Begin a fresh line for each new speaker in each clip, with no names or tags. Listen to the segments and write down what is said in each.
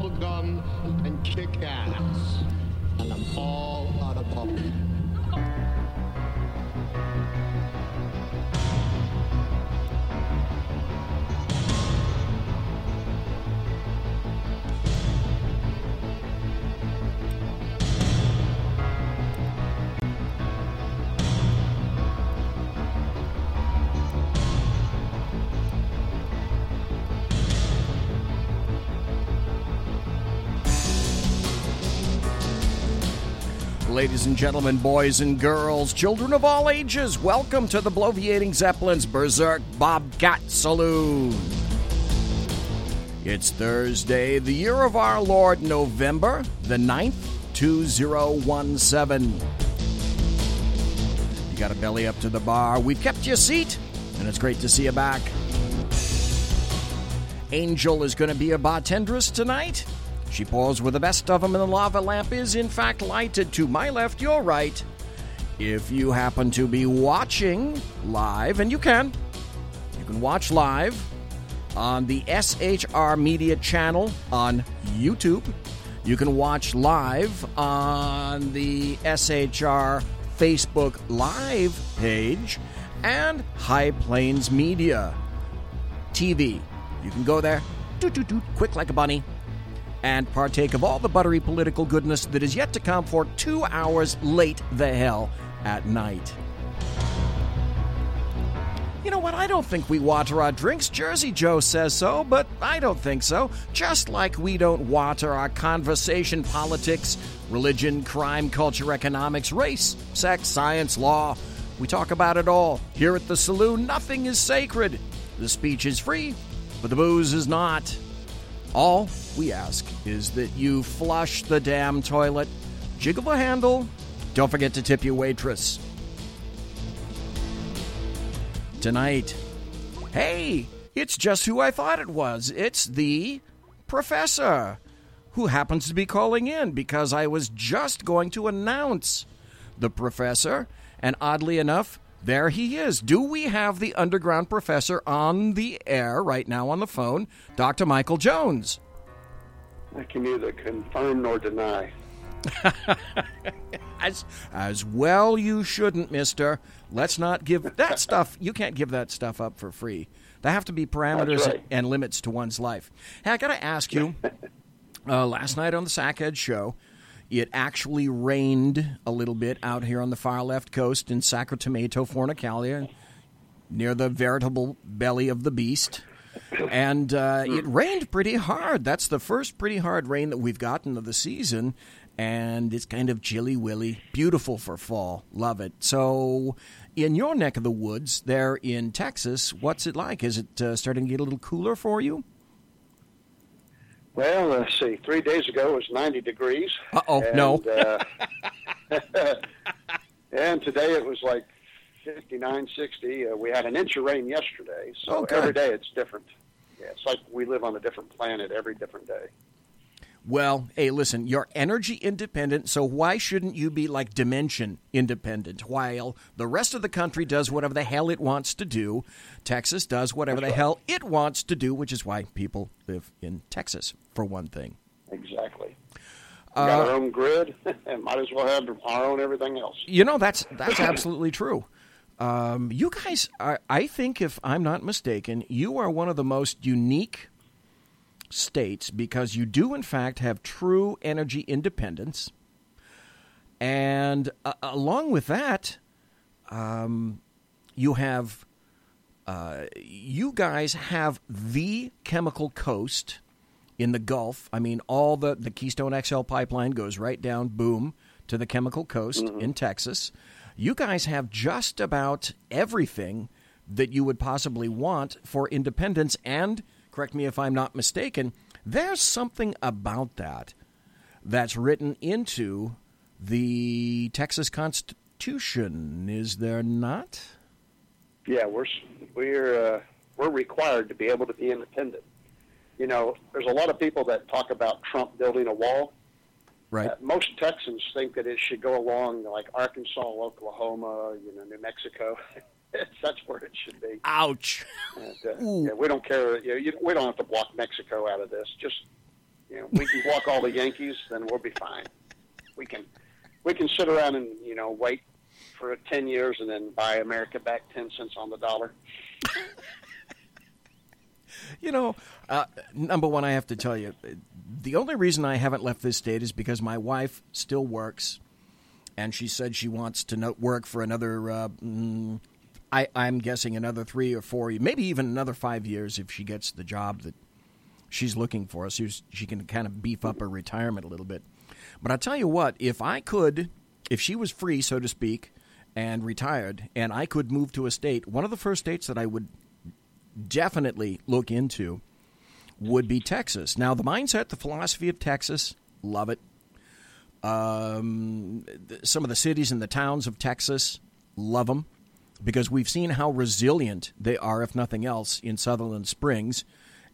Bubble
Ladies and gentlemen, boys and girls, children of all ages, welcome to the Bloviating Zeppelin's Berserk Bobcat Saloon. It's Thursday, the year of our Lord, November the 9th, 2017. You got a belly up to the bar. We've kept your seat, and it's great to see you back. Angel is going to be a bartendress tonight. She pours with the best of them, and the lava lamp is, in fact, lighted to my left, your right. If you happen to be watching live, and you can, you can watch live on the SHR Media channel on YouTube. You can watch live on the SHR Facebook Live page and High Plains Media TV. You can go there, quick like a bunny, and partake of all the buttery political goodness that is yet to come for two hours late the hell at night. You know what? I don't think we water our drinks. Jersey Joe says so, but I don't think so. Just like we don't water our conversation, politics, religion, crime, culture, economics, race, sex, science, law. We talk about it all. Here at the saloon, nothing is sacred. The speech is free, but the booze is not. All we ask is that you flush the damn toilet, jiggle the handle, don't forget to tip your waitress. Tonight, hey, it's just who I thought it was. It's the professor who happens to be calling in because I was just going to announce the professor, and oddly enough, there he is. Do we have the underground professor on the air right now on the phone? Dr. Michael Jones.
I can neither confirm nor deny.
as, as well you shouldn't, mister. Let's not give that stuff, you can't give that stuff up for free. There have to be parameters
right.
and limits to one's life. Hey, I got to ask you uh, last night on the Sackhead show, it actually rained a little bit out here on the far left coast in Sacramento, Fornicalia, near the veritable belly of the beast. And uh, it rained pretty hard. That's the first pretty hard rain that we've gotten of the season. And it's kind of chilly willy. Beautiful for fall. Love it. So, in your neck of the woods there in Texas, what's it like? Is it uh, starting to get a little cooler for you?
Well, let's see. Three days ago it was 90 degrees.
Uh-oh,
and,
no.
uh, and today it was like 59, 60. Uh, we had an inch of rain yesterday, so
Oh,
every day it's different. Yeah, it's like we live on a different planet every different day.
Well, hey, listen, you're energy independent, so why shouldn't you be like dimension independent? While the rest of the country does whatever the hell it wants to do, Texas does whatever the hell it wants to do, which is why people live in Texas, for one thing.
Exactly.
Uh,
got our own grid, and might as well have our own everything else.
You know, that's that's absolutely true. Um, you guys, are, I think, if I'm not mistaken, you are one of the most unique states because you do, in fact, have true energy independence. And uh, along with that, um, you have, uh, you guys have the chemical coast in the Gulf. I mean, all the, the Keystone XL pipeline goes right down, boom, to the Chemical Coast in Texas. You guys have just about everything that you would possibly want for independence. And, correct me if I'm not mistaken, there's something about that that's written into the Texas Constitution, is there not?
Yeah, we're we're uh, we're required to be able to be independent. You know, there's a lot of people that talk about Trump building a wall.
Right.
Uh, most Texans think that it should go along like Arkansas, Oklahoma, you know, New Mexico. That's where it should be.
Ouch.
And, uh, yeah, we don't care. You know, you, we don't have to block Mexico out of this. Just you know, we can block all the Yankees, then we'll be fine. We can we can sit around and you know wait for ten years and then buy America back ten cents on the dollar.
You know, uh, number one, I have to tell you, the only reason I haven't left this state is because my wife still works, and she said she wants to not work for another. Uh, mm, I, I'm guessing another three or four, maybe even another five years if she gets the job that she's looking for. So she can kind of beef up her retirement a little bit. But I'll tell you what, if I could, if she was free, so to speak, and retired, and I could move to a state, one of the first states that I would definitely look into would be Texas. Now, the mindset, the philosophy of Texas, love it. Um, some of the cities and the towns of Texas, love them because we've seen how resilient they are, if nothing else, in Sutherland Springs.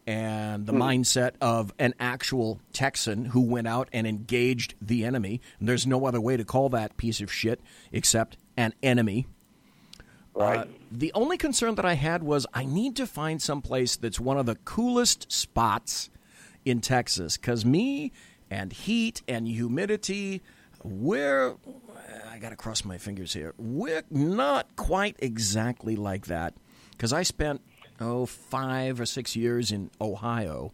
And the mindset of an actual Texan who went out and engaged the enemy. And there's no other way to call that piece of shit except an enemy.
Right.
Uh, the only concern that I had was I need to find some place that's one of the coolest spots in Texas because me and heat and humidity, we're, I got to cross my fingers here, we're not quite exactly like that because I spent, oh, five or six years in Ohio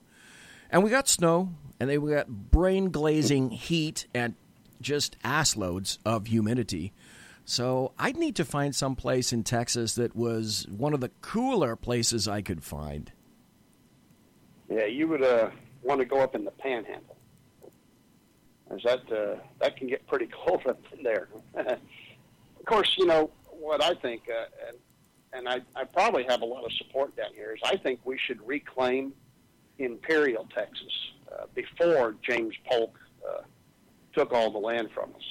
and we got snow and they got brain glazing heat and just ass loads of humidity. So I'd need to find some place in Texas that was one of the cooler places I could find.
Yeah, you would uh, want to go up in the Panhandle, as that uh, that can get pretty cold up in there. of course, you know what I think, uh, and and I, I probably have a lot of support down here. Is I think we should reclaim Imperial Texas uh, before James Polk uh, took all the land from us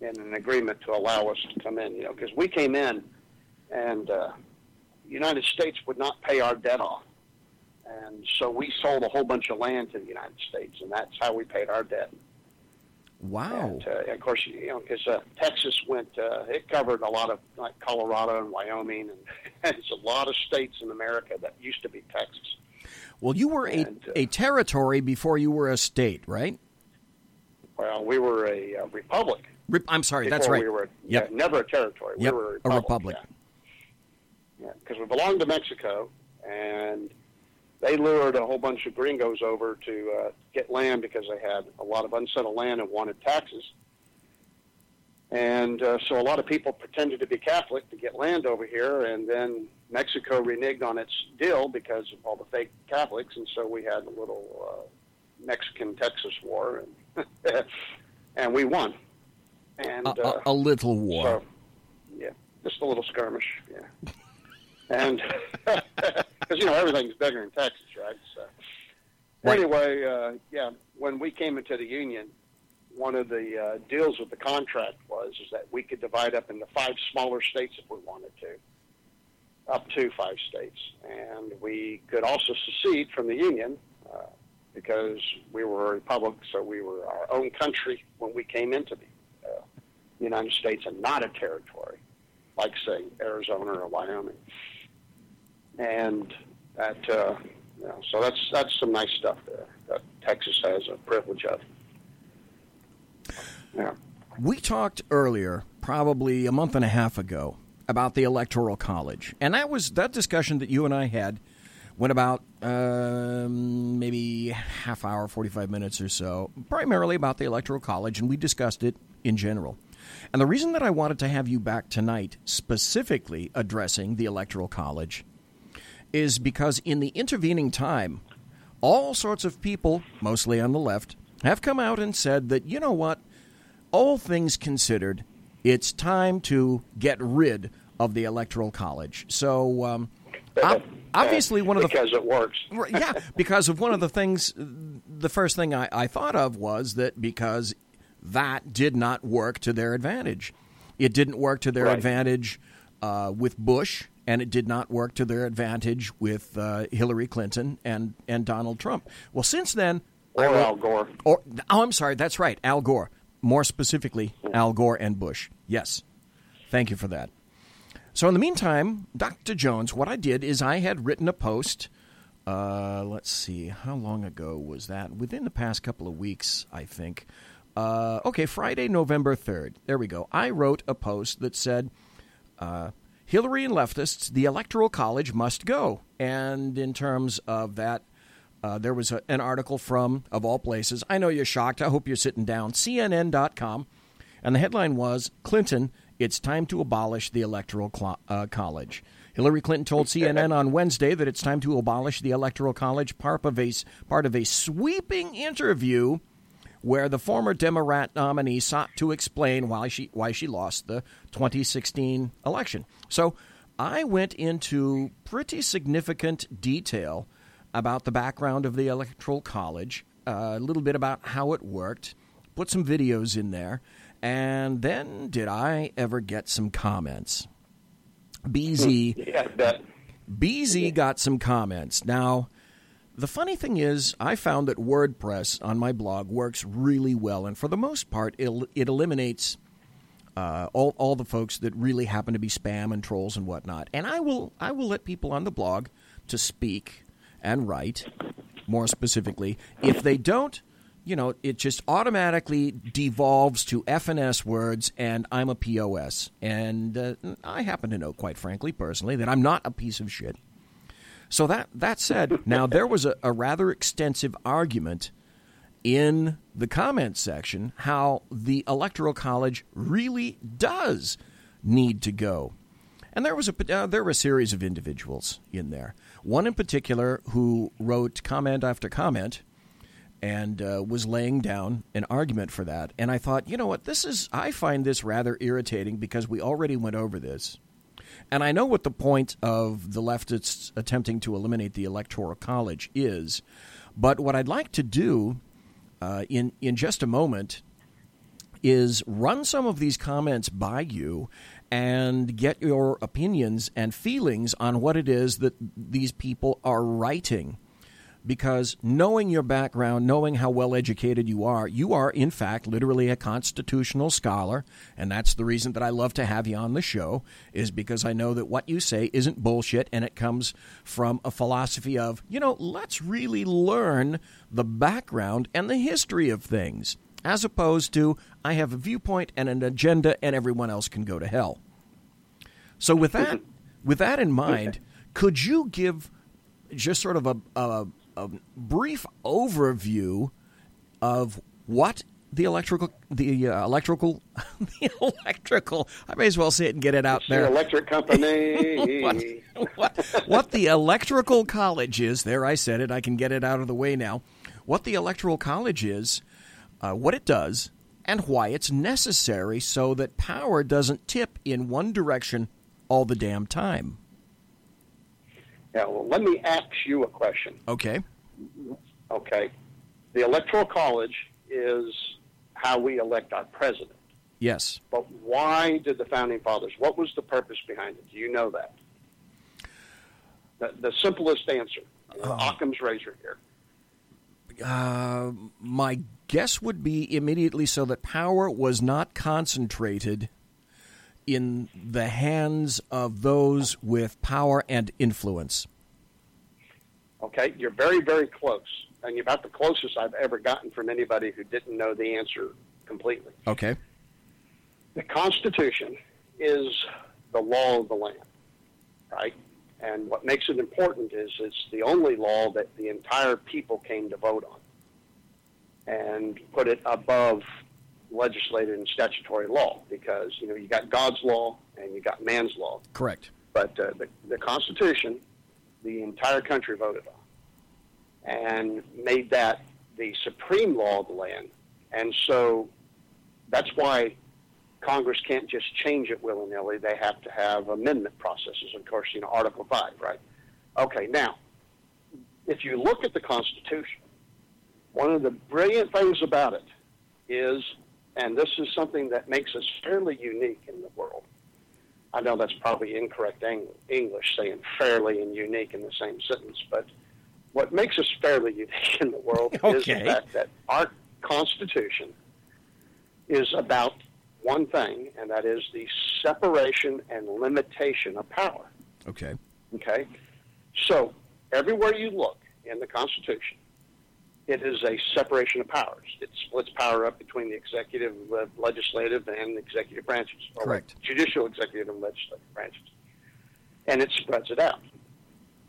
in an agreement to allow us to come in. You know, because we came in, and uh, United States would not pay our debt off. And so we sold a whole bunch of land to the United States, and that's how we paid our debt.
Wow.
And, uh, of course, you know, because uh, Texas went, uh, it covered a lot of like Colorado and Wyoming, and it's a lot of states in America that used to be Texas.
Well, you were a,
And, uh,
a territory before you were a state, right?
Well, we were a uh, republic.
Re- I'm sorry, that's right.
We were
Yep.
yeah, never a territory.
Yep,
We were
a
a
republic.
republic. Yeah, because we belonged to Mexico, and they lured a whole bunch of gringos over to uh, get land because they had a lot of unsettled land and wanted taxes. And uh, so a lot of people pretended to be Catholic to get land over here, and then Mexico reneged on its deal because of all the fake Catholics, and so we had a little uh, Mexican-Texas war, and and we won. And
A,
uh,
a little war.
so, yeah, just a little skirmish. Yeah, and because you know everything's bigger in Texas, right? So
Right.
anyway, uh, yeah, when we came into the union, one of the uh, deals with the contract was is that we could divide up into five smaller states if we wanted to, up to five states, and we could also secede from the union. Uh, because we were a republic, so we were our own country when we came into the uh, United States and not a territory, like say Arizona or Wyoming. And that, uh, you know, so that's that's some nice stuff there that Texas has a privilege of. Yeah.
We talked earlier, probably a month and a half ago, about the Electoral College, and that was that discussion that you and I had went about um, maybe half hour, forty five minutes or so, primarily about the Electoral College, and we discussed it in general. And the reason that I wanted to have you back tonight, specifically addressing the Electoral College, is because in the intervening time, all sorts of people, mostly on the left, have come out and said that, you know what, all things considered, it's time to get rid of the Electoral College. So, um, obviously, one of the
because it works.
yeah, because of one of the things, the first thing I, I thought of was that because that did not work to their advantage. It didn't work to their
Right.
advantage uh, with Bush, and it did not work to their advantage with uh, Hillary Clinton and, and Donald Trump. Well, since then,
Or
I
Al Gore.
or oh, I'm sorry, that's right, Al Gore. More specifically, Al Gore and Bush. Yes, thank you for that. So in the meantime, Dr. Jones, what I did is I had written a post. Uh, let's see, how long ago was that? Within the past couple of weeks, I think. Uh, okay, Friday, November 3rd. There we go. I wrote a post that said, uh, Hillary and leftists, the Electoral College must go. And in terms of that, uh, there was a, an article from, of all places, I know you're shocked. I hope you're sitting down, CNN.com. And the headline was Clinton, it's time to abolish the Electoral clo- uh, College. Hillary Clinton told CNN on Wednesday that it's time to abolish the Electoral College, part of a, part of a sweeping interview where the former Democrat nominee sought to explain why she why she lost the 2016 election. So I went into pretty significant detail about the background of the Electoral College, uh, a little bit about how it worked, put some videos in there, and then did I ever get some comments? BZ
Yeah,
BZ got some comments. Now, the funny thing is, I found that WordPress on my blog works really well, and for the most part, it, it eliminates uh, all, all the folks that really happen to be spam and trolls and whatnot. And I will I will let people on the blog to speak and write more specifically. If they don't, you know, it just automatically devolves to F and S words, and I'm a POS. And uh, I happen to know, quite frankly, personally, that I'm not a piece of shit. So that that said, now there was a, a rather extensive argument in the comments section how the electoral college really does need to go. And there was a uh, there were a series of individuals in there. One in particular who wrote comment after comment and uh, was laying down an argument for that. And I thought, you know what, this is I find this rather irritating because we already went over this. And I know what the point of the leftists attempting to eliminate the electoral college is, but what I'd like to do uh, in in just a moment is run some of these comments by you and get your opinions and feelings on what it is that these people are writing. Because knowing your background, knowing how well educated you are, you are, in fact, literally a constitutional scholar. And that's the reason that I love to have you on the show, is because I know that what you say isn't bullshit and it comes from a philosophy of, you know, let's really learn the background and the history of things, as opposed to, I have a viewpoint and an agenda and everyone else can go to hell. So with that, with that in mind, could you give just sort of a, a, a brief overview of what the electrical the uh, electrical the electrical I may as well say it and get it out
Your
there.
electric company.
what, what, what the electrical college is there I said it I can get it out of the way now what the electoral college is uh, what it does and why it's necessary so that power doesn't tip in one direction all the damn time
Yeah, well, let me ask you a question.
okay
Okay. The Electoral College is how we elect our president.
yes
But why did the founding fathers? What was the purpose behind it? Do you know that? The, the simplest answer. Occam's razor here.
Uh, my guess would be immediately so that power was not concentrated in the hands of those with power and influence.
Okay, you're very, very close, and you're about the closest I've ever gotten from anybody who didn't know the answer completely.
Okay.
The Constitution is the law of the land, right? And what makes it important is it's the only law that the entire people came to vote on and put it above legislated in statutory law because, you know, you got God's law and you got man's law.
Correct.
But uh, the, the Constitution, the entire country voted on and made that the supreme law of the land. And so that's why Congress can't just change it willy nilly. They have to have amendment processes. Of course, you know, Article 5, right? Okay, now, if you look at the Constitution, one of the brilliant things about it is, and this is something that makes us fairly unique in the world. I know that's probably incorrect English, saying fairly and unique in the same sentence, but what makes us fairly unique in the world okay. is the fact that our Constitution is about one thing, and that is the separation and limitation of power.
Okay.
Okay. So everywhere you look in the Constitution, it is a separation of powers. It splits power up between the executive, uh, legislative, and executive branches.
Correct.
Judicial, executive, and legislative branches. And it spreads it out.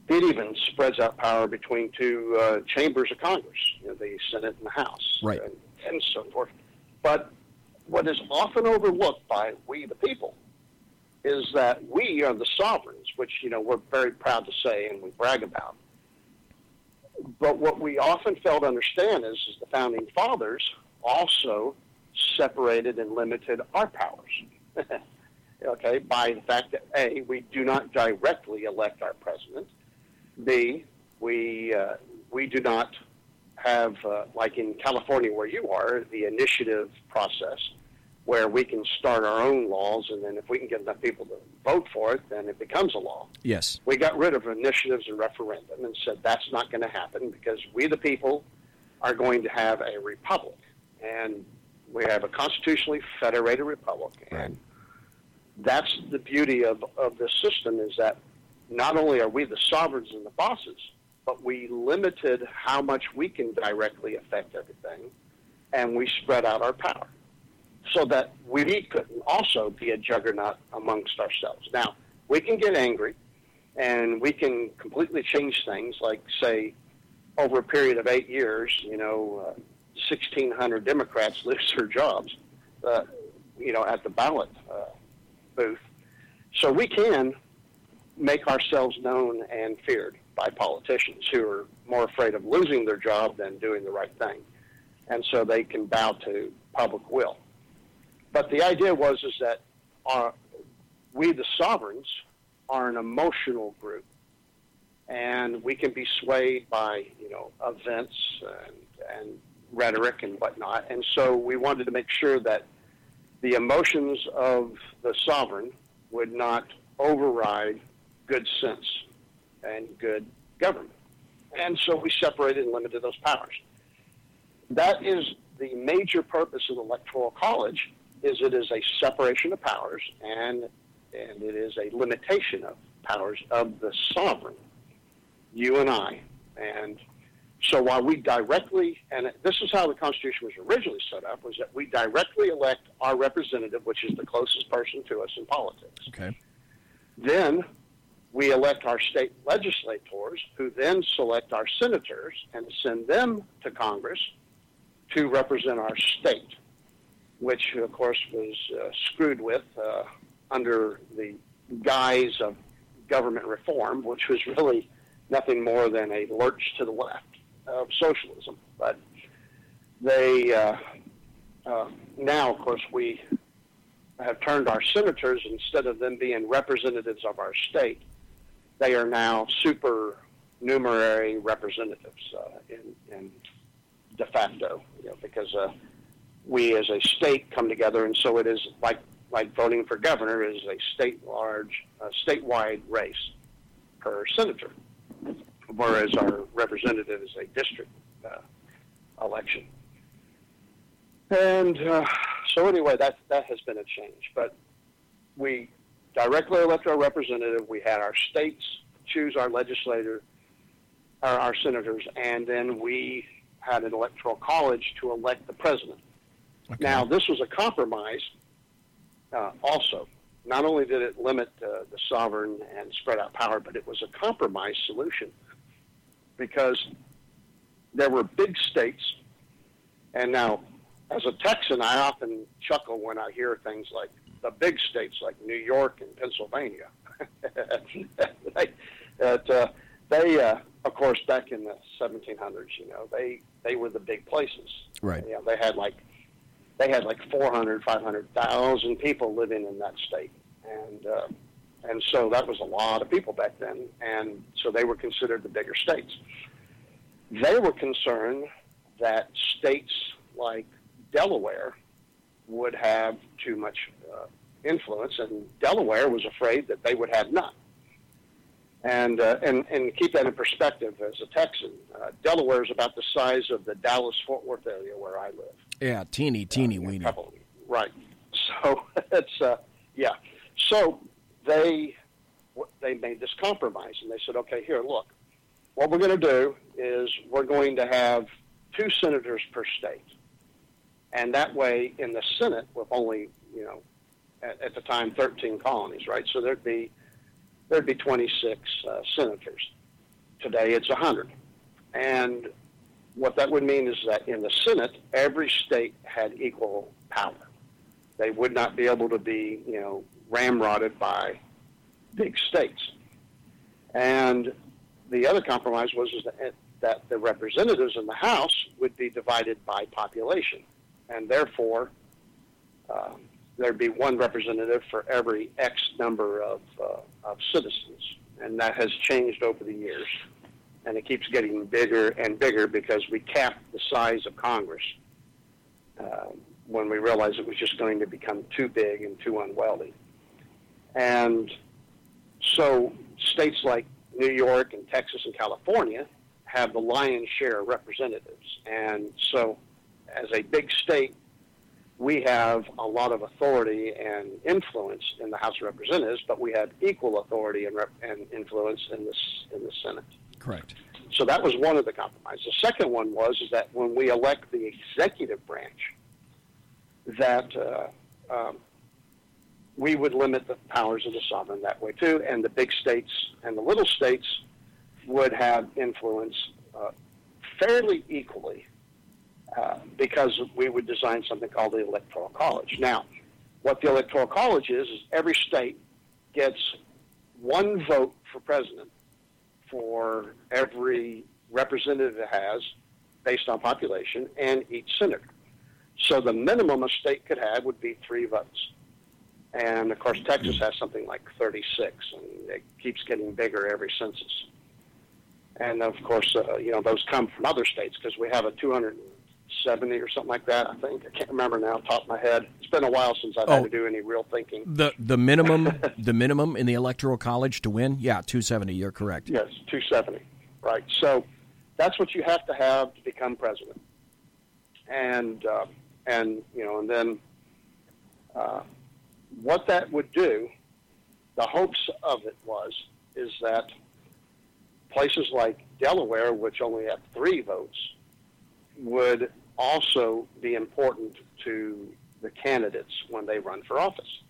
It even spreads out power between two uh, chambers of Congress, you know, the Senate and the House,
right.
and, and so forth. But what is often overlooked by we the people is that we are the sovereigns, which you know we're very proud to say and we brag about. But what we often fail to understand is, is the founding fathers also separated and limited our powers. okay, by the fact that a we do not directly elect our president, b we uh, we do not have uh, like in California where you are the initiative process where we can start our own laws, and then if we can get enough people to vote for it, then it becomes a law.
Yes.
We got rid of initiatives and referendum and said that's not going to happen because we, the people, are going to have a republic. And we have a constitutionally federated republic. And that's the beauty of, of this system is that not only are we the sovereigns and the bosses, but we limited how much we can directly affect everything, and we spread out our power so that we could also be a juggernaut amongst ourselves. Now, we can get angry and we can completely change things, like, say, over a period of eight years, you know, uh, 1,600 Democrats lose their jobs, uh, you know, at the ballot uh, booth. So we can make ourselves known and feared by politicians who are more afraid of losing their job than doing the right thing. And so they can bow to public will. But the idea was is that our, we, the sovereigns, are an emotional group, and we can be swayed by you know events and, and rhetoric and whatnot. And so we wanted to make sure that the emotions of the sovereign would not override good sense and good government. And so we separated and limited those powers. That is the major purpose of the Electoral College is it is a separation of powers and and it is a limitation of powers of the sovereign, you and I. And so while we directly, and this is how the Constitution was originally set up, was that we directly elect our representative, which is the closest person to us in politics.
Okay.
Then we elect our state legislators, who then select our senators and send them to Congress to represent our state which of course was uh, screwed with uh, under the guise of government reform, which was really nothing more than a lurch to the left of socialism. But they uh, uh, now, of course, we have turned our senators instead of them being representatives of our state, they are now supernumerary representatives uh, in, in de facto, you know, because uh, we as a state come together, and so it is like like voting for governor is a state large, uh, statewide race per senator, whereas our representative is a district uh, election. And uh, so anyway, that that has been a change. But we directly elect our representative. We had our states choose our legislator, our, our senators, and then we had an electoral college to elect the president. Okay. Now, this was a compromise uh, also. Not only did it limit uh, the sovereign and spread out power, but it was a compromise solution because there were big states. And now, as a Texan, I often chuckle when I hear things like the big states like New York and Pennsylvania. that, uh, they, uh, of course, back in the 1700s, you know, they, they were the big places.
Right.
You know, they had like they had like 400, 500,000 people living in that state, and uh, and so that was a lot of people back then, and so they were considered the bigger states. They were concerned that states like Delaware would have too much uh, influence, and Delaware was afraid that they would have none. And, uh, and, and keep that in perspective as a Texan. Uh, Delaware is about the size of the Dallas Fort Worth area where I live.
Yeah, teeny, teeny, uh, weeny.
Couple, right. So it's, uh, yeah. So they, they made this compromise and they said, okay, here, look, what we're going to do is we're going to have two senators per state. And that way, in the Senate, with only, you know, at, at the time, 13 colonies, right? So there'd be there'd be 26 uh, senators. Today, it's 100. And what that would mean is that in the Senate, every state had equal power. They would not be able to be, you know, ramrodded by big states. And the other compromise was is that, that the representatives in the House would be divided by population, and therefore um, there'd be one representative for every X number of, uh, of citizens, and that has changed over the years, and it keeps getting bigger and bigger because we capped the size of Congress uh, when we realized it was just going to become too big and too unwieldy, and so states like New York and Texas and California have the lion's share of representatives. And so, as a big state, we have a lot of authority and influence in the House of Representatives, but we have equal authority and, rep- and influence in the, in the Senate.
Correct.
So that was one of the compromises. The second one was is that when we elect the executive branch, that uh, um, we would limit the powers of the sovereign that way too, and the big states and the little states would have influence uh, fairly equally uh, because we would design something called the Electoral College. Now, what the Electoral College is, is every state gets one vote for president for every representative it has based on population and each senator. So the minimum a state could have would be three votes. And of course, Texas has something like 36, and it keeps getting bigger every census. And of course, uh, you know, those come from other states because we have a 270 or something like that. I think I can't remember now, top of my head. It's been a while since I've oh, had to do any real thinking.
The the minimum the minimum in the electoral college to win, yeah, 270. You're correct.
Yes, 270. Right. So that's what you have to have to become president. And uh, and you know, and then. Uh, what that would do, the hopes of it was, is that places like Delaware, which only have three votes, would also be important to the candidates when they run for office.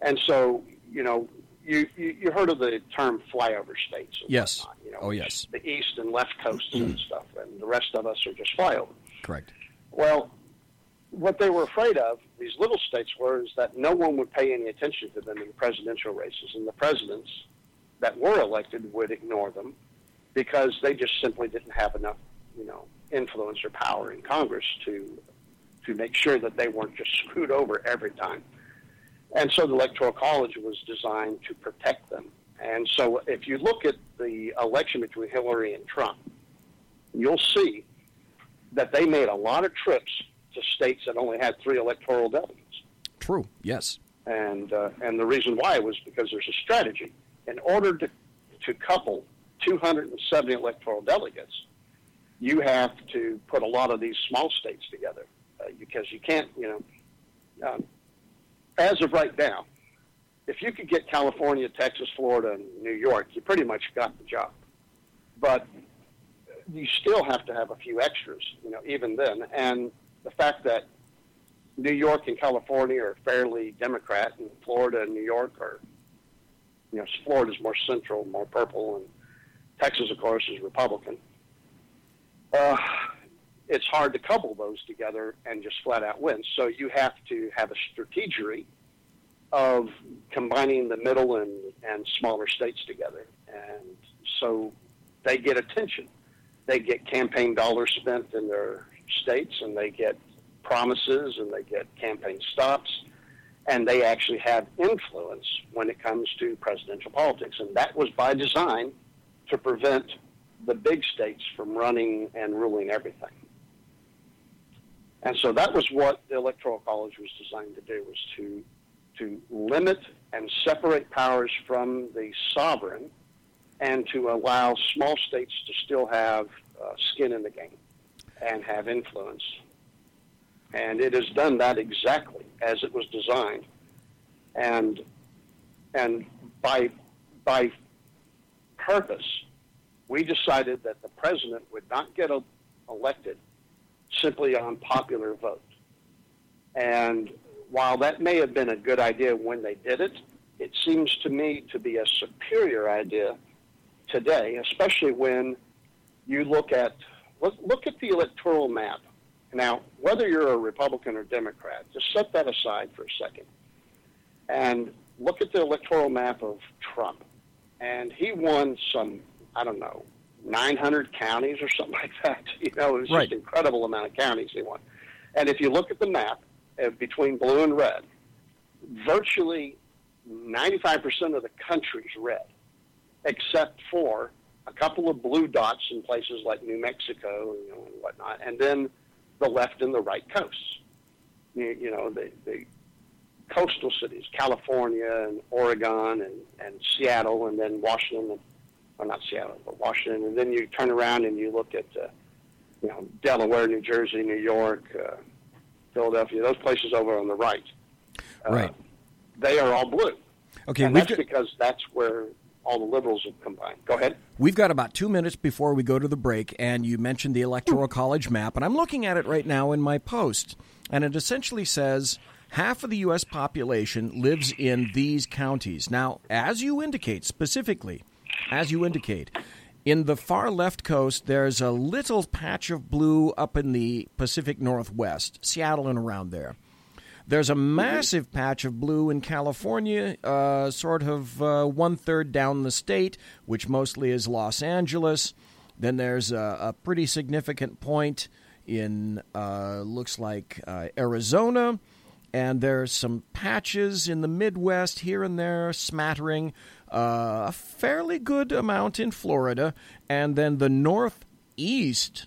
And so, you know, you, you, you heard of the term flyover states.
Yes.
Whatnot, you know,
oh, yes.
The east and left coasts and mm-hmm. stuff, and the rest of us are just flyover.
Correct.
Well, what they were afraid of, these little states were, is that no one would pay any attention to them in the presidential races, and the presidents that were elected would ignore them because they just simply didn't have enough, you know, influence or power in Congress to to make sure that they weren't just screwed over every time. And so the Electoral College was designed to protect them. And so if you look at the election between Hillary and Trump, you'll see that they made a lot of trips to states that only had three electoral delegates.
True. Yes.
And uh, and the reason why was because there's a strategy. In order to to couple 270 electoral delegates, you have to put a lot of these small states together uh, because you can't, you know, um, as of right now, if you could get California, Texas, Florida, and New York, you pretty much got the job. But you still have to have a few extras, you know, even then. And the fact that New York and California are fairly Democrat, and Florida and New York are, you know, Florida's more central, more purple, and Texas, of course, is Republican. Uh, it's hard to couple those together and just flat out win. So you have to have a strategy of combining the middle and, and smaller states together. And so they get attention. They get campaign dollars spent in their states and they get promises and they get campaign stops, and they actually have influence when it comes to presidential politics. And that was by design to prevent the big states from running and ruling everything. And so that was what the Electoral College was designed to do, was to, to limit and separate powers from the sovereign and to allow small states to still have uh, skin in the game and have influence. And it has done that exactly as it was designed. And, and by, by purpose, we decided that the president would not get a, elected simply on popular vote. And while that may have been a good idea when they did it, it seems to me to be a superior idea today, especially when you look at look, look at the electoral map. Now, whether you're a Republican or Democrat, just set that aside for a second, and look at the electoral map of Trump. And he won some, I don't know, 900 counties or something like that. You know, it was
right.
just an incredible amount of counties they won. And if you look at the map uh, between blue and red, virtually 95% of the country's red, except for a couple of blue dots in places like New Mexico you know, and whatnot, and then the left and the right coasts. You, you know, the, the coastal cities, California and Oregon and, and Seattle, and then Washington, and, or not Seattle, but Washington, and then you turn around and you look at, uh, you know, Delaware, New Jersey, New York, uh, Philadelphia, those places over on the right. Uh,
Right.
They are all blue.
Okay,
and that's
got,
because that's where all the liberals have combined. Go ahead.
we've got about two minutes before we go to the break, and you mentioned the Electoral College map, and I'm looking at it right now in my post, and it essentially says half of the U.S. population lives in these counties. Now, as you indicate specifically, as you indicate, in the far left coast, there's a little patch of blue up in the Pacific Northwest, Seattle and around there. There's a massive patch of blue in California, uh, sort of uh, one third down the state, which mostly is Los Angeles. Then there's a, a pretty significant point in, uh, looks like uh, Arizona. And there's some patches in the Midwest here and there, smattering. Uh, a fairly good amount in Florida. And then the Northeast,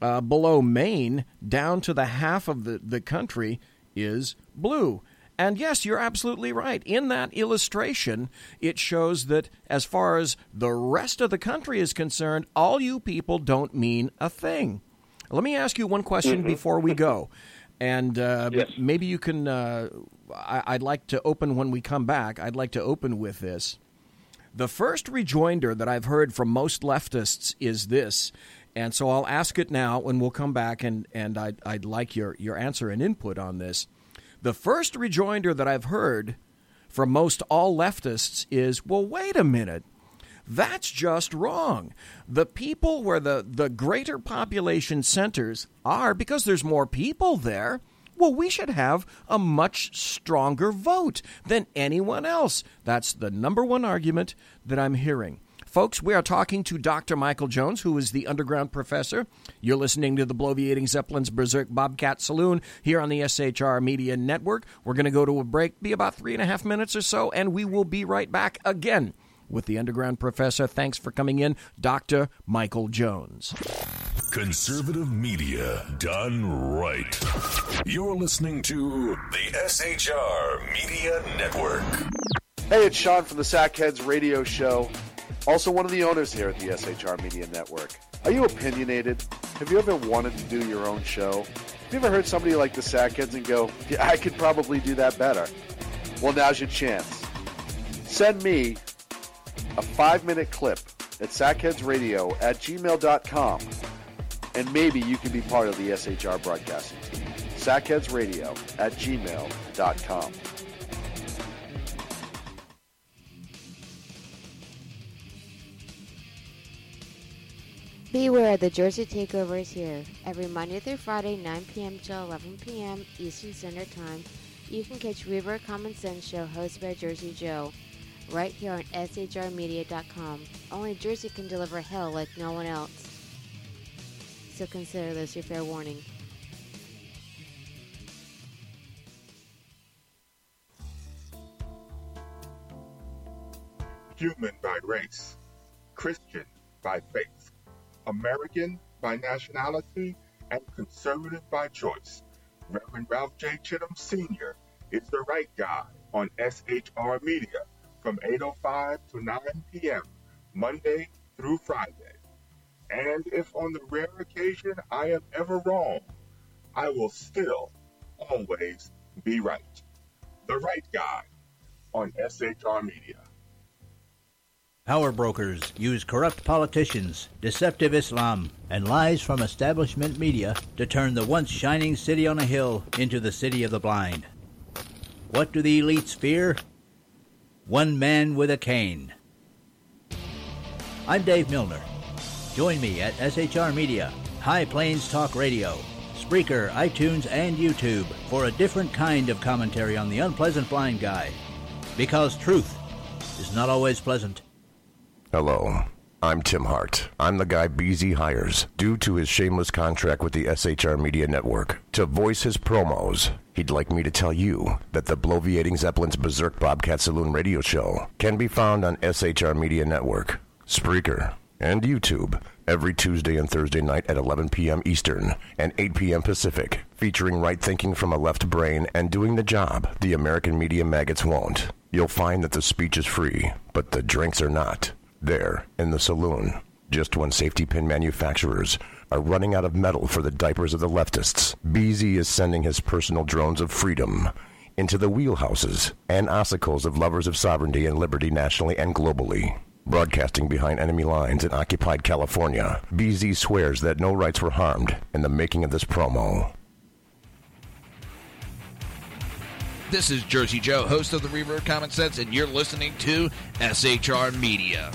uh, below Maine, down to the half of the, the country is blue. And yes, you're absolutely right. In that illustration, it shows that as far as the rest of the country is concerned, all you people don't mean a thing. Let me ask you one question before we go. And uh,
Yes.
maybe you can. Uh, I, I'd like to open when we come back. I'd like to open with this. The first rejoinder that I've heard from most leftists is this, and so I'll ask it now, and we'll come back, and, and I'd, I'd like your, your answer and input on this. The first rejoinder that I've heard from most all leftists is, well, wait a minute. That's just wrong. The people where the, the greater population centers are, because there's more people there, well, we should have a much stronger vote than anyone else. That's the number one argument that I'm hearing. Folks, we are talking to Dr. Michael Jones, who is the underground professor. You're listening to the Bloviating Zeppelin's Berserk Bobcat Saloon here on the SHR Media Network. We're going to go to a break, be about three and a half minutes or so, and we will be right back again with the underground professor. Thanks for coming in, Dr. Michael Jones.
Conservative media done right. You're listening to the SHR Media Network.
Hey, it's Sean from the Sackheads Radio Show, also one of the owners here at the SHR Media Network. Are you opinionated? Have you ever wanted to do your own show? Have you ever heard somebody like the Sackheads and go, yeah, I could probably do that better? Well, now's your chance. Send me a five minute clip at sackheadsradio at gmail.com and maybe you can be part of the SHR broadcasting team. Sackheadsradio at gmail.com.
Beware, the Jersey Takeover is here. Every Monday through Friday, 9 p.m. to 11 p.m. Eastern Standard Time, you can catch Reaver Common Sense Show hosted by Jersey Joe, right here on SHRmedia.com. Only Jersey can deliver hell like no one else. So consider this your fair warning.
Human by race, Christian by faith, American by nationality, and conservative by choice. Reverend Ralph J. Chittum Sr. is the right guy on SHR Media from 8.05 to 9 p.m. Monday through Friday. And if on the rare occasion I am ever wrong, I will still always be right. The right guy on SHR Media.
Power brokers use corrupt politicians, deceptive Islam, and lies from establishment media to turn the once shining city on a hill into the city of the blind. What do the elites fear? One man with a cane. I'm Dave Milner. Join me at SHR Media, High Plains Talk Radio, Spreaker, iTunes, and YouTube for a different kind of commentary on the unpleasant blind guy. Because truth is not always pleasant.
Hello. I'm Tim Hart. I'm the guy BZ hires due to his shameless contract with the SHR Media Network to voice his promos. He'd like me to tell you that the Bloviating Zeppelin's Berserk Bobcat Saloon radio show can be found on SHR Media Network, Spreaker, and YouTube every Tuesday and Thursday night at 11 p.m. Eastern and 8 p.m. Pacific, featuring right thinking from a left brain and doing the job the American media maggots won't. You'll find that the speech is free, but the drinks are not there in the saloon, just when safety pin manufacturers are running out of metal for the diapers of the leftists. BZ is sending his personal drones of freedom into the wheelhouses and ossicles of lovers of sovereignty and liberty nationally and globally. Broadcasting behind enemy lines in occupied California, BZ swears that no rights were harmed in the making of this promo.
This is Jersey Joe, host of the Reverb Common Sense, and you're listening to SHRmedia.com.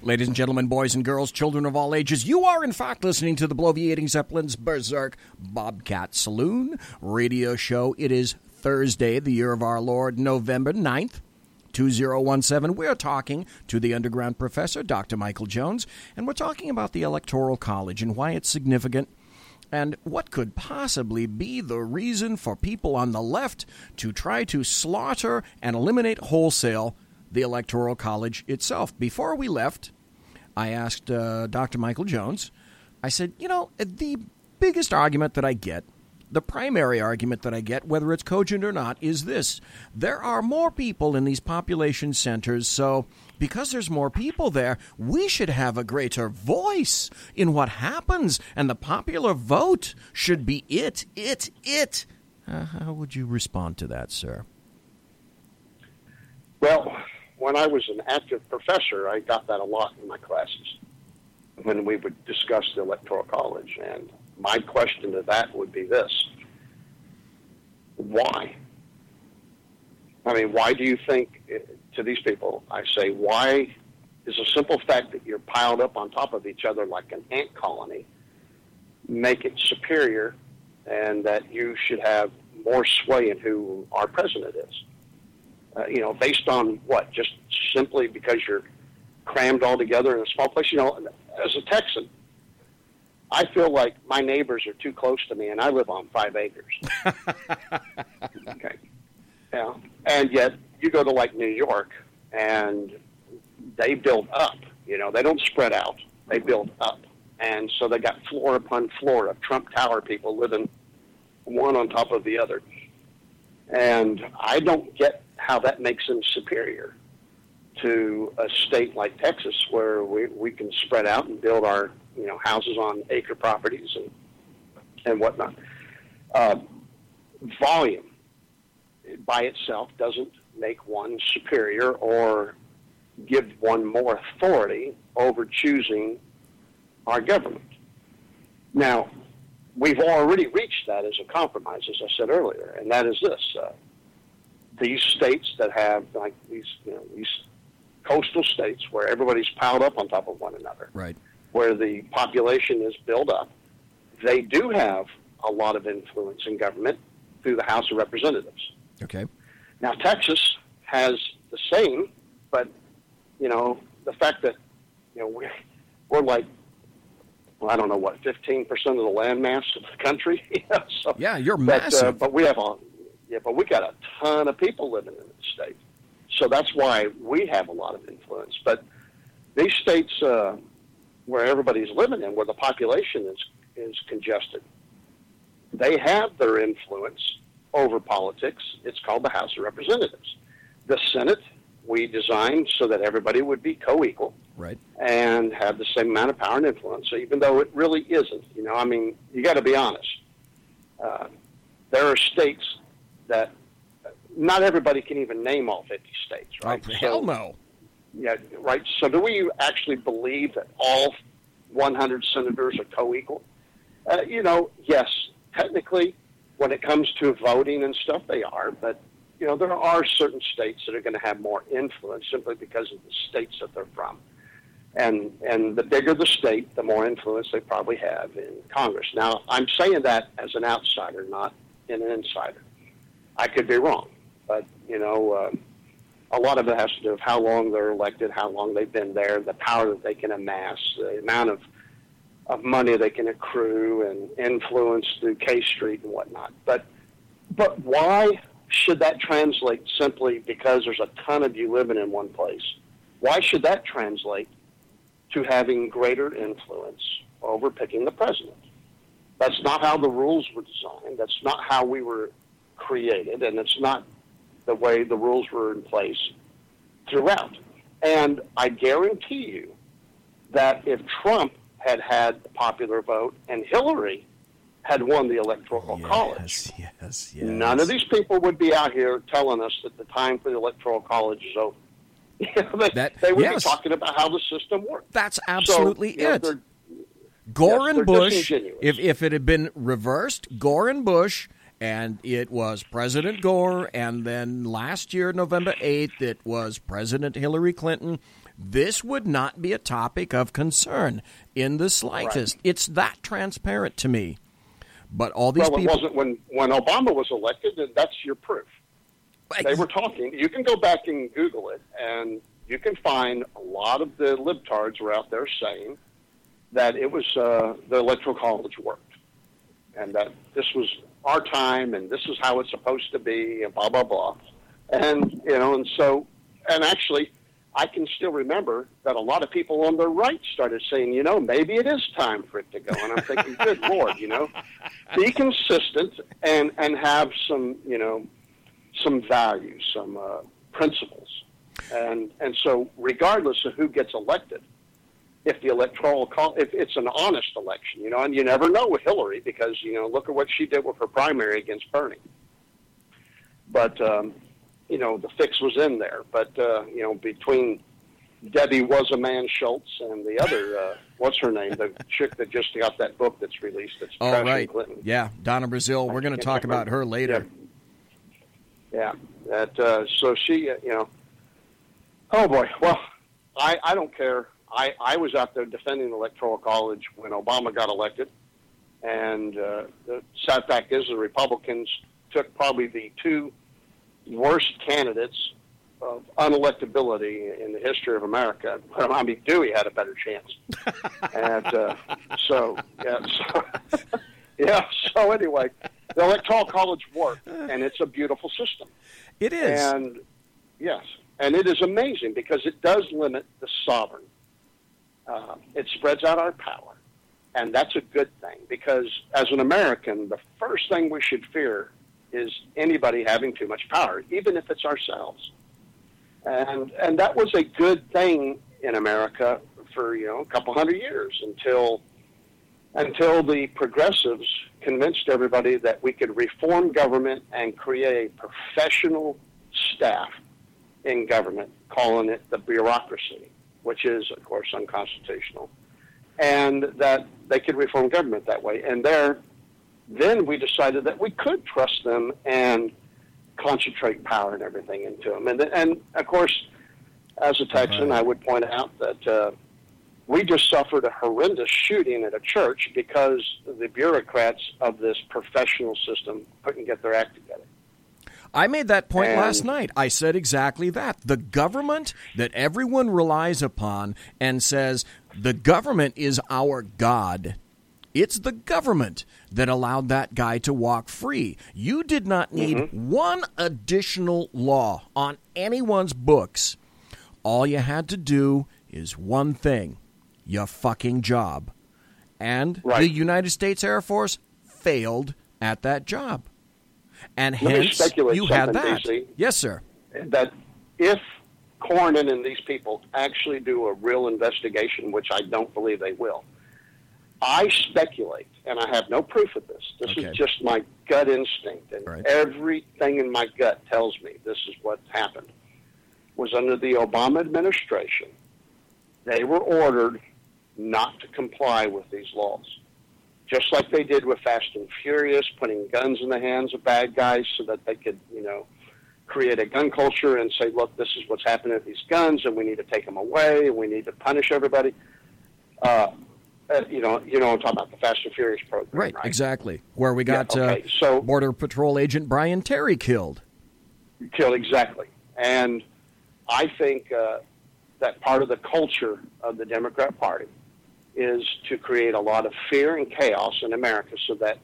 Ladies and gentlemen, boys and girls, children of all ages, you are in fact listening to the Bloviating Zeppelin's Berserk Bobcat Saloon radio show. It is Thursday, the year of our Lord, November 9th. 2017. We're talking to the underground professor, Dr. Michael Jones, and we're talking about the Electoral College and why it's significant and what could possibly be the reason for people on the left to try to slaughter and eliminate wholesale the Electoral College itself? Before we left, I asked uh, Dr. Michael Jones, I said, you know, the biggest argument that I get the primary argument that I get, whether it's cogent or not, is this there are more people in these population centers, so because there's more people there, we should have a greater voice in what happens, and the popular vote should be it, it, it. Uh, how would you respond to that, sir?
Well, when I was an active professor, I got that a lot in my classes when we would discuss the Electoral College. And my question to that would be this why? I mean, why do you think, to these people, I say, why is a simple fact that you're piled up on top of each other like an ant colony make it superior and that you should have more sway in who our president is? Uh, you know, based on what? Just simply because you're crammed all together in a small place? You know, as a Texan, I feel like my neighbors are too close to me, and I live on five acres. okay, yeah, and yet you go to like New York, and they build up. You know, they don't spread out; they build up, and so they got floor upon floor of Trump Tower people living one on top of the other. And I don't get how that makes them superior to a state like Texas, where we we can spread out and build our you know houses on acre properties and and whatnot. Uh, volume by itself doesn't make one superior or give one more authority over choosing our government. Now, we've already reached that as a compromise, as I said earlier, and that is this: uh, these states that have like these, you know, these coastal states where everybody's piled up on top of one another.
Right
where the population is built up, they do have a lot of influence in government through the House of Representatives.
Okay.
Now, Texas has the same, but, you know, the fact that, you know, we're, we're like, well, I don't know what, 15% of the land mass of the country?
so,
yeah,
you're
but,
massive.
Uh, but we have a, Yeah, but we got a ton of people living in the state, so that's why we have a lot of influence. But these states uh, where everybody's living in, where the population is is congested, they have their influence over politics. It's called the House of Representatives. The Senate we designed so that everybody would be co-equal
Right.
and have the same amount of power and influence, even though it really isn't. You know, I mean, you got to be honest. Uh, there are states that not everybody can even name all 50 states, right?
Oh, hell no.
Yeah, right. So, do we actually believe that all 100 senators are co-equal? Uh, you know, yes, technically, when it comes to voting and stuff, they are. But you know, there are certain states that are going to have more influence simply because of the states that they're from. And and the bigger the state, the more influence they probably have in Congress. Now, I'm saying that as an outsider, not an insider. I could be wrong, but you know. Uh, a lot of it has to do with how long they're elected, how long they've been there, the power that they can amass, the amount of of money they can accrue and influence through K Street and whatnot. But but why should that translate simply because there's a ton of you living in one place? Why should that translate to having greater influence over picking the president? That's not how the rules were designed. That's not how we were created, and it's not the way the rules were in place throughout. And I guarantee you that if Trump had had the popular vote and Hillary had won the electoral college,
yes, yes.
none of these people would be out here telling us that the time for the electoral college is over. They,
That-
they would
yes.
be talking about how the system works.
That's absolutely
know,
it.
they're-
Gore
Yes,
and Bush. If if it had been reversed, Gore and Bush, and it was President Gore, and then last year, November eighth, it was President Hillary Clinton. This would not be a topic of concern in the slightest. It's that transparent to me. But all these
well,
people.
it wasn't when when Obama was elected, and that's your proof. They were talking. You can go back and Google it, and you can find a lot of the libtards were out there saying that it was uh, the electoral college worked, and that this was our time, and this is how it's supposed to be, and blah blah blah, and you know, and so, and actually, I can still remember that a lot of people on the right started saying, you know, maybe it is time for it to go, and I'm thinking, good lord, you know, be consistent and and have some, you know, some values, some uh, principles, and and so regardless of who gets elected, if the electoral call, if it's an honest election, you know, and you never know with Hillary because you know look at what she did with her primary against Bernie. But um, you know the fix was in there. But uh, you know between Debbie was a man Schultz and the other uh, what's her name, the chick that just got that book that's released that's
Oh
trashing
right,
Clinton.
yeah, Donna Brazile. We're going to talk about her later.
Yeah, that uh, so she, uh, you know, oh boy. Well, I I don't care. I I was out there defending the electoral college when Obama got elected, and uh, the sad fact is the Republicans took probably the two worst candidates of unelectability in the history of America. I mean, Dewey had a better chance, and uh, so yeah, so yeah. So anyway, the electoral college worked, and it's a beautiful system.
It is.
And yes, and it is amazing because it does limit the sovereign. Uh, it spreads out our power, and that's a good thing because as an American, the first thing we should fear is anybody having too much power, even if it's ourselves. And and that was a good thing in America for you know a couple hundred years until until the progressives convinced everybody that we could reform government and create a professional staff in government, calling it the bureaucracy, which is, of course, unconstitutional, and that they could reform government that way. And there, then we decided that we could trust them and concentrate power and everything into them. And, and of course, as a Texan, I would point out that uh, we just suffered a horrendous shooting at a church because the bureaucrats of this professional system couldn't get their act together.
I made that point
And-
last night. I said exactly that. The government that everyone relies upon and says the government is our God It's the government that allowed that guy to walk free. You did not need
Mm-hmm.
one additional law on anyone's books. All you had to do is one thing your fucking job. And the United States Air Force failed at that job. And
Let
hence, you had that.
DC.
Yes, sir.
that if Cornyn and these people actually do a real investigation, which I don't believe they will, I speculate, and I have no proof of this. This
Okay.
is just my gut instinct, and
Right.
everything in my gut tells me this is what happened. Was under the Obama administration, they were ordered not to comply with these laws. Just like they did with Fast and Furious, putting guns in the hands of bad guys so that they could, you know, create a gun culture and say, look, this is what's happening with these guns, and we need to take them away, and we need to punish everybody. Uh, uh, you know, you know, I'm talking about the Fast and Furious program,
Right,
right?
exactly. Where we
Yeah,
got
okay,
uh,
so-
Border Patrol agent Brian Terry killed.
Killed exactly, and I think uh, that part of the culture of the Democrat Party is to create a lot of fear and chaos in America, so that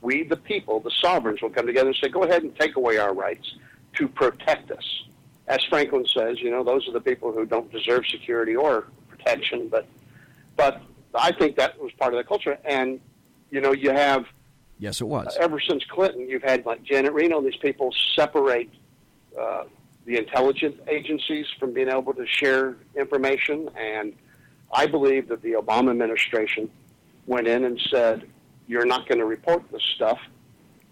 we, the people, the sovereigns, will come together and say, "Go ahead and take away our rights to protect us." As Franklin says, you know, those are the people who don't deserve security or protection, but but I think that was part of the culture, and you know, you have
Yes, it was.
ever since Clinton, you've had like Janet Reno, these people separate uh, the intelligence agencies from being able to share information. And I believe that the Obama administration went in and said, you're not going to report this stuff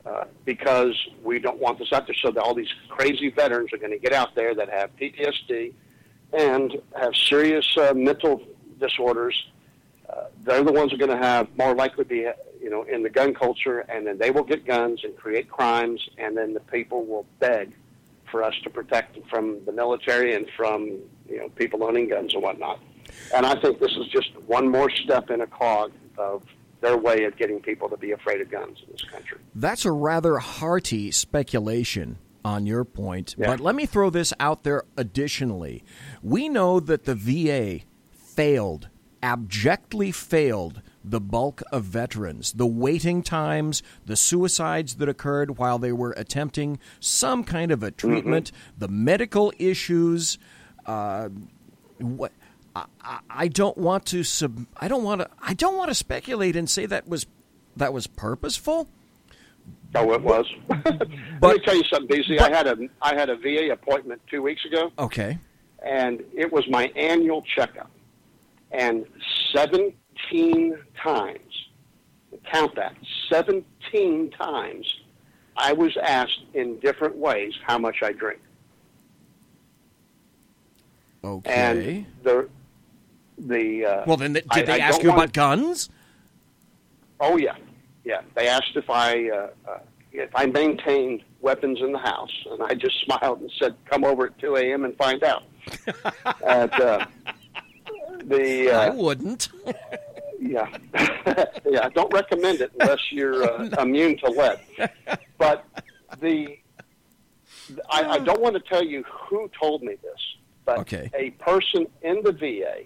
uh, because we don't want this out there. So that all these crazy veterans are going to get out there that have PTSD and have serious uh, mental disorders uh, they're the ones who are going to have more likely to be you know in the gun culture and then they will get guns and create crimes and then the people will beg for us to protect them from the military and from you know people owning guns and whatnot and i think this is just one more step in a cog of their way of getting people to be afraid of guns in this country
That's a rather hearty speculation on your point,
Yeah.
but let me throw this out there additionally. We know that the VA failed, abjectly failed the bulk of veterans. The waiting times, the suicides that occurred while they were attempting some kind of a treatment, the medical issues. Uh, what I, I- don't want to sub. I don't want to. I don't want to speculate and say that was that was purposeful.
oh it was let me tell you something bc i had a i had a va appointment two weeks ago
Okay.
and it was my annual checkup. And 17 times, count that, 17 times, I was asked in different ways how much I drink.
Okay.
And the the uh,
well, then, th-
I-
did they
I
ask you about guns?
Oh yeah, yeah. They asked if I uh, uh, if I maintained weapons in the house, and I just smiled and said, "Come over at 2 a.m. and find out." at, uh, the uh,
I wouldn't.
Yeah, yeah. I don't recommend it unless you're uh, immune to lead. But the I, I don't want to tell you who told me this, but
Okay.
a person in the VA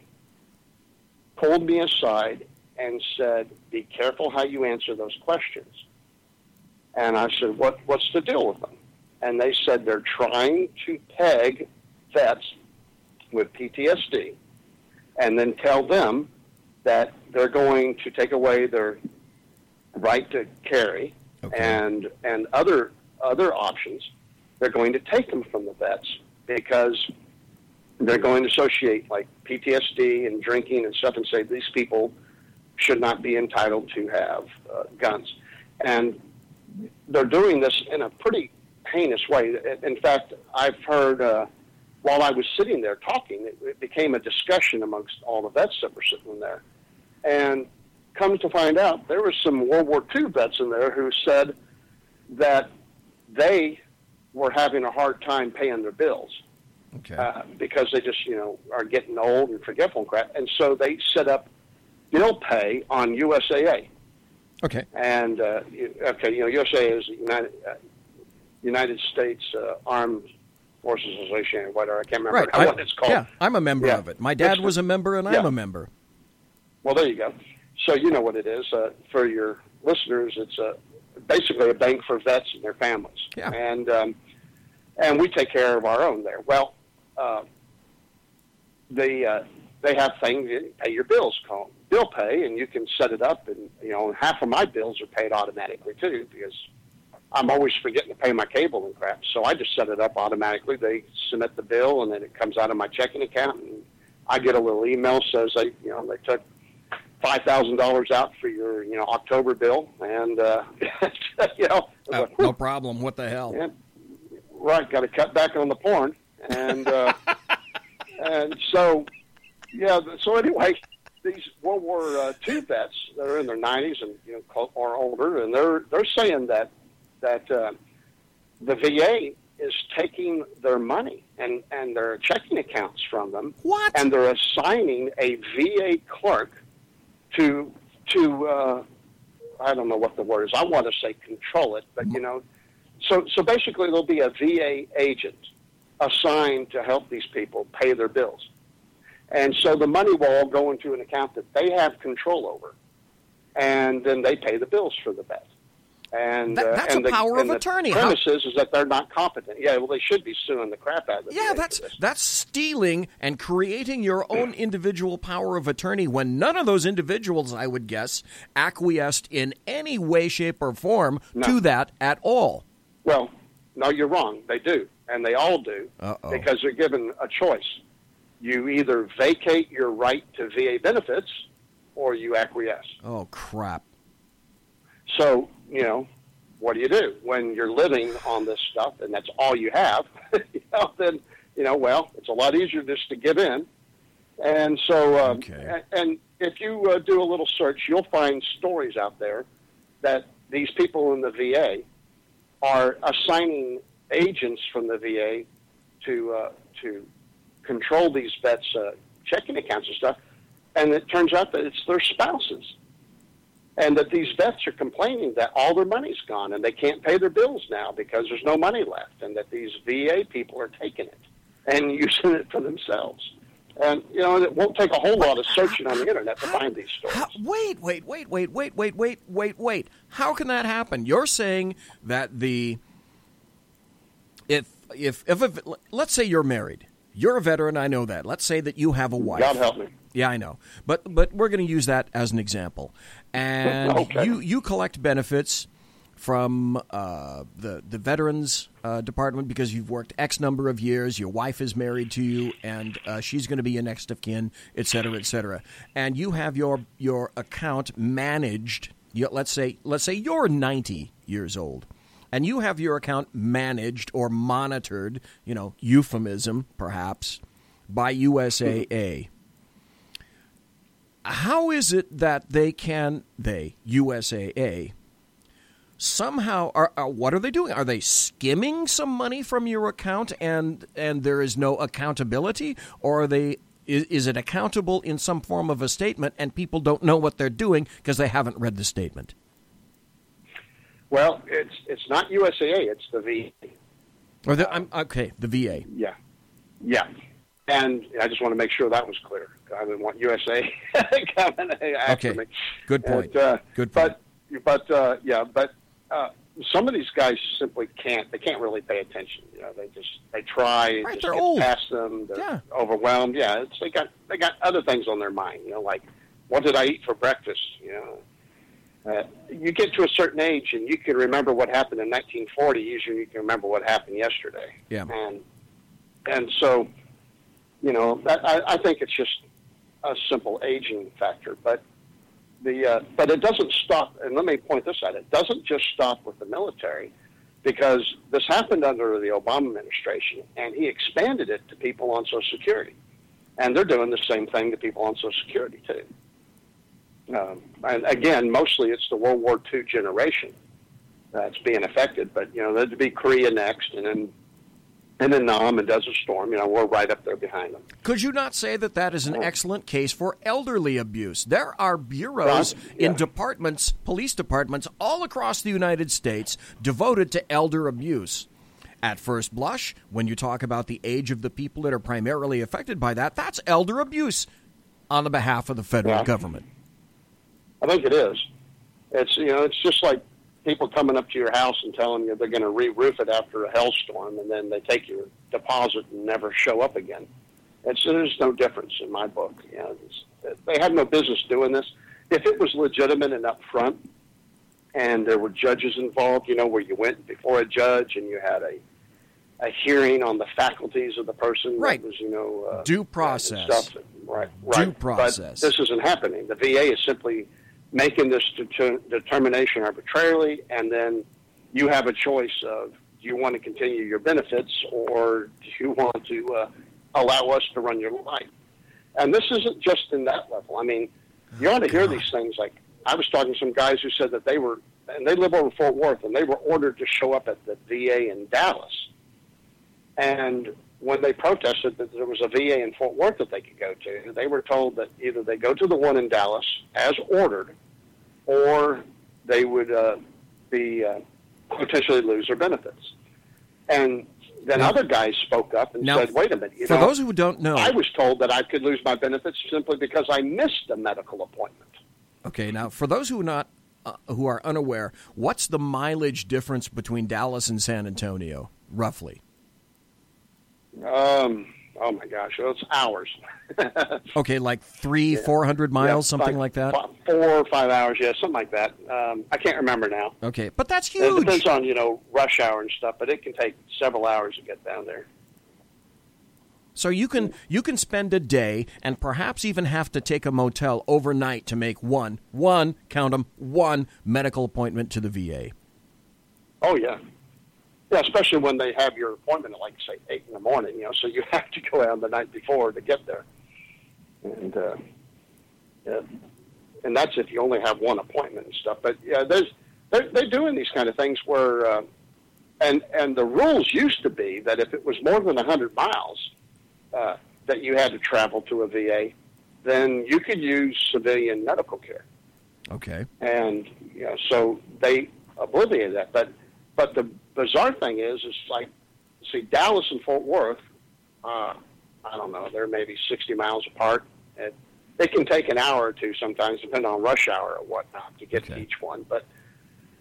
pulled me aside and said, "Be careful how you answer those questions." And I said, "What what's the deal with them?" And they said they're trying to peg vets with PTSD, and then tell them that they're going to take away their right to carry and and other other options. They're going to take them from the vets because they're going to associate like PTSD and drinking and stuff and say these people should not be entitled to have uh, guns. And they're doing this in a pretty heinous way. In fact, I've heard uh, while I was sitting there talking, it, it became a discussion amongst all the vets that were sitting there. And comes to find out, there were some World War II vets in there who said that they were having a hard time paying their bills
Okay.
uh, because they just you know are getting old and forgetful and crap, and so they set up bill pay on USAA.
Okay.
And uh, okay, you know USAA is the United uh, United States uh, Armed Forces Association, whatever. I can't remember
Right. I-
what it's called.
Yeah, I'm a member
Yeah.
of it. My dad was a member, and I'm a member.
Well, there you go. so you know what it is uh, for your listeners. It's a basically a bank for vets and their families,
Yeah.
and um, and we take care of our own there. Well, uh, they uh, they have things you pay your bills call bill pay, and you can set it up, and you know half of my bills are paid automatically too because I'm always forgetting to pay my cable and crap. So I just set it up automatically. They submit the bill, and then it comes out of my checking account, and I get a little email says they you know they took five thousand dollars out for your you know October bill, and uh, you know
Uh,
like,
no problem. What the hell?
yeah, right. Got to cut back on the porn, and uh, and so yeah. So anyway, these World War uh, II vets that are in their nineties and you know or older, and they're they're saying that that uh, the VA is taking their money and and their checking accounts from them.
What?
And they're assigning a VA clerk to to uh, I don't know what the word is. I want to say control it, but you know, so so basically there'll be a VA agent assigned to help these people pay their bills, and so the money will all go into an account that they have control over, and then they pay the bills for the vet. And
That-
uh,
that's
and
a
the,
power of
the
attorney. How-
Premise is, is that they're not competent. Yeah, well, they should be suing the crap out of the
Yeah, that's that's stealing and creating your own individual power of attorney when none of those individuals, I would guess, acquiesced in any way, shape, or form to that at all.
Well, no, you're wrong. They do, and they all do,
Uh-oh.
because they're given a choice. You either vacate your right to VA benefits, or you acquiesce.
Oh crap!
So, you know, what do you do when you're living on this stuff and that's all you have? you know, then, you know, well, it's a lot easier just to give in. And so, um,
Okay.
a- and if you uh, do a little search, you'll find stories out there that these people in the VA are assigning agents from the VA to uh, to control these vets' uh, checking accounts and stuff, and it turns out that it's their spouses and that these vets are complaining that all their money's gone and they can't pay their bills now because there's no money left, and that these VA people are taking it and using it for themselves. And you know, it won't take a whole lot of searching on the internet to find these stories.
How, wait, wait, wait, wait, wait, wait, wait, wait, wait. How can that happen? You're saying that the if if if, if let's say you're married, you're a veteran. I know that. Let's say that you have a wife.
God help me.
Yeah, I know. But but we're going to use that as an example. And
Okay.
you you collect benefits from uh, the the veterans uh, department because you've worked X number of years. Your wife is married to you, and uh, she's going to be your next of kin, et cetera, et cetera. And you have your your account managed. You, let's say let's say you're ninety years old. And you have your account managed or monitored, you know, euphemism perhaps, by USAA how is it that they can they USAA somehow are, are what are they doing? Are they skimming some money from your account and and there is no accountability, or are they? Is, is it accountable in some form of a statement and people don't know what they're doing because they haven't read the statement?
Well, it's it's not USAA, it's the VA.
Or the, I'm okay, the VA.
Yeah, yeah. And I just want to make sure that was clear. I didn't want USA coming after
Okay.
me.
Good point.
And, uh,
Good point.
But but uh, yeah, but uh, some of these guys simply can't. They can't really pay attention. You know, they just they try.
Right,
just
they're old.
Past them. They're
Yeah.
overwhelmed. Yeah, it's, they got they got other things on their mind. You know, like what did I eat for breakfast? You know. Uh, you get to a certain age and you can remember what happened in 1940 usually you can remember what happened yesterday
Yeah.
and and so you know that, I, I think it's just a simple aging factor but the uh, but it doesn't stop and let me point this out it doesn't just stop with the military because this happened under the Obama administration and he expanded it to people on Social Security and they're doing the same thing to people on Social Security too um, and again, mostly it's the World War II generation that's being affected. But you know, there'd be Korea next, and then and then Nam and Desert Storm. You know, we're right up there behind them.
Could you not say that that is an oh. excellent case for elderly abuse? There are bureaus
Right,
in
yeah.
departments, police departments all across the United States devoted to elder abuse. At first blush, when you talk about the age of the people that are primarily affected by that, that's elder abuse on the behalf of the federal
Yeah.
government.
I think it is. It's you know, it's just like people coming up to your house and telling you they're going to re-roof it after a hailstorm, and then they take your deposit and never show up again. It's there's no difference in my book. You know, it's, they had no business doing this. If it was legitimate and upfront, and there were judges involved, you know, where you went before a judge and you had a a hearing on the faculties of the person.
Right.
That was, you know, uh,
Due process.
Stuff. Right. Right.
Due process.
But this isn't happening. The VA is simply making this deter- determination arbitrarily, and then you have a choice of do you want to continue your benefits or do you want to uh, allow us to run your life? And this isn't just in that level. I mean, you ought to hear these things. Like I was talking to some guys who said that they were, and they live over Fort Worth, and they were ordered to show up at the VA in Dallas. And when they protested that there was a VA in Fort Worth that they could go to, they were told that either they go to the one in Dallas as ordered, or they would uh, be uh, potentially lose their benefits. And then
Now-
other guys spoke up and
Now,
said, "Wait a minute, you
for
know,
those who don't know-
I was told that I could lose my benefits simply because I missed a medical appointment."
Okay, now for those who are not uh, who are unaware, what's the mileage difference between Dallas and San Antonio, roughly?
Um, oh my gosh, it's hours.
Okay, like three, four hundred miles,
Yeah,
something
five-
like that.
Four or five hours, yeah, something like that. Um, I can't remember now.
Okay, but that's huge.
It depends on you know rush hour and stuff, but it can take several hours to get down there.
So you can you can spend a day and perhaps even have to take a motel overnight to make one one count them one medical appointment to the VA.
Oh yeah, yeah, especially when they have your appointment at like say eight in the morning. You know, so you have to go out the night before to get there, and uh, yeah, and that's if you only have one appointment and stuff. But yeah, there's they're, they're doing these kind of things where, uh, and and the rules used to be that if it was more than a hundred miles uh, that you had to travel to a VA, then you could use civilian medical care
Okay.
and you know, so they obliviated that. But but the bizarre thing is, is like, see, Dallas and Fort Worth, uh, I don't know, they're maybe sixty miles apart. It, it can take an hour or two sometimes, depending on rush hour or whatnot, to get to each one. But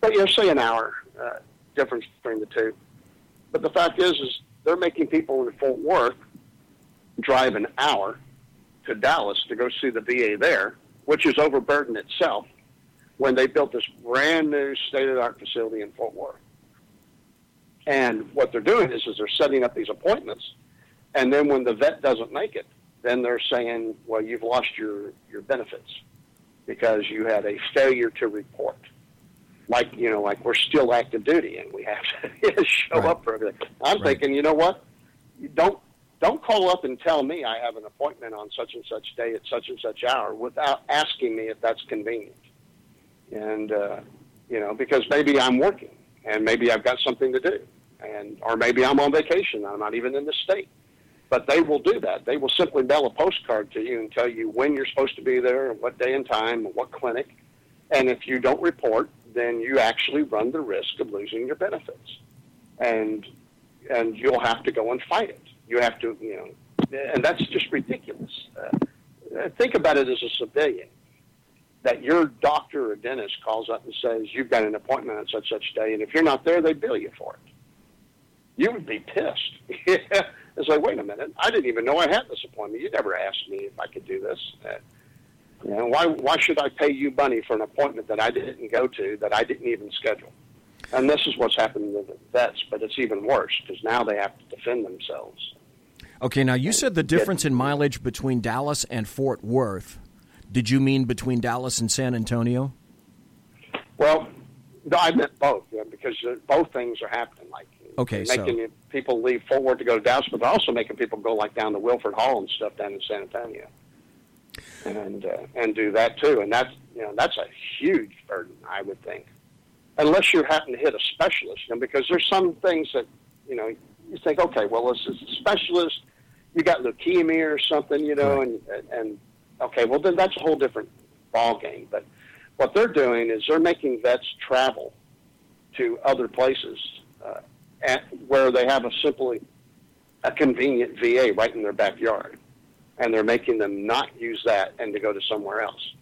but you know, say an hour uh, difference between the two. But the fact is, is they're making people in Fort Worth drive an hour to Dallas to go see the VA there, which is overburdened itself when they built this brand new state of the art facility in Fort Worth. And what they're doing is, is they're setting up these appointments, and then when the vet doesn't make it, then they're saying, well, you've lost your, your benefits because you had a failure to report. Like, you know, like we're still active duty and we have to show up for everything. I'm
Right.
thinking, you know what? You don't don't call up and tell me I have an appointment on such and such day at such and such hour without asking me if that's convenient. And uh, you know, because maybe I'm working and maybe I've got something to do, and or maybe I'm on vacation. I'm not even in the state. But they will do that. They will simply mail a postcard to you and tell you when you're supposed to be there, and what day and time, and what clinic. And if you don't report, then you actually run the risk of losing your benefits. And and you'll have to go and fight it. You have to, you know, and that's just ridiculous. Uh, think about it as a civilian. That your doctor or dentist calls up and says you've got an appointment on such such day, and if you're not there, they bill you for it. You would be pissed. it's like, wait a minute, I didn't even know I had this appointment. You never asked me if I could do this. Uh, you know, why why should I pay you money for an appointment that I didn't go to, that I didn't even schedule? And this is what's happening to the vets, but it's even worse because now they have to defend themselves.
Okay, now you said the difference in mileage between Dallas and Fort Worth. Did you mean between Dallas and San Antonio?
Well, no, I meant both yeah, because uh, both things are happening. Like
Okay,
they're
so-
making people leave Fort Worth to go to Dallas, but they're also making people go like down to Wilford Hall and stuff down in San Antonio, and uh, and do that too. And that's you know that's a huge burden, I would think, unless you happen to hit a specialist. And because there's some things that you know you think, okay, well, this is a specialist. You got leukemia or something, you know, and and okay, well then that's a whole different ball game. But what they're doing is they're making vets travel to other places uh, at, where they have a simply a convenient VA right in their backyard, and they're making them not use that and to go to somewhere else.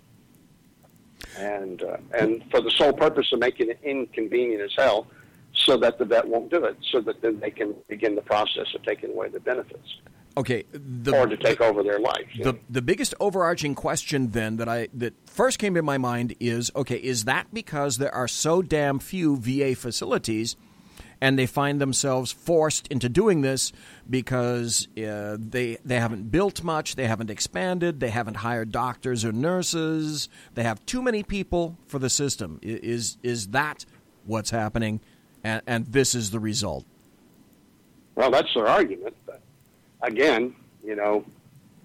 and uh, and for the sole purpose of making it inconvenient as hell, so that the vet won't do it, so that then they can begin the process of taking away the benefits.
Okay, the,
or to take
the,
over their life.
The the biggest overarching question then that I that first came to my mind is okay, is that because there are so damn few VA facilities? And they find themselves forced into doing this because uh, they they haven't built much, they haven't expanded, they haven't hired doctors or nurses, they have too many people for the system. Is is that what's happening, and, and this is the result?
Well, that's their argument. But again, you know,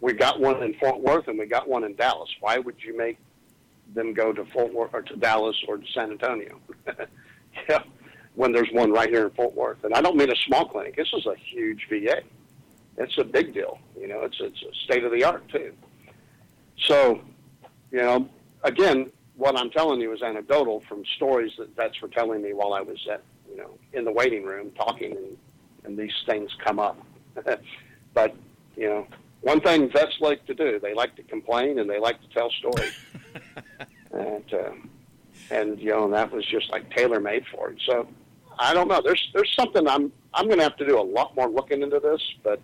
we got one in Fort Worth and we got one in Dallas. Why would you make them go to Fort Worth or to Dallas or to San Antonio? yeah when there's one right here in Fort Worth. And I don't mean a small clinic. This is a huge VA. It's a big deal. You know, it's it's state of the art too. So, you know, again, what I'm telling you is anecdotal from stories that vets were telling me while I was at you know in the waiting room talking, and, and these things come up. but you know, one thing vets like to do, they like to complain and they like to tell stories. and uh, and you know, that was just like tailor made for it. So I don't know. There's there's something I'm I'm going to have to do a lot more looking into this, but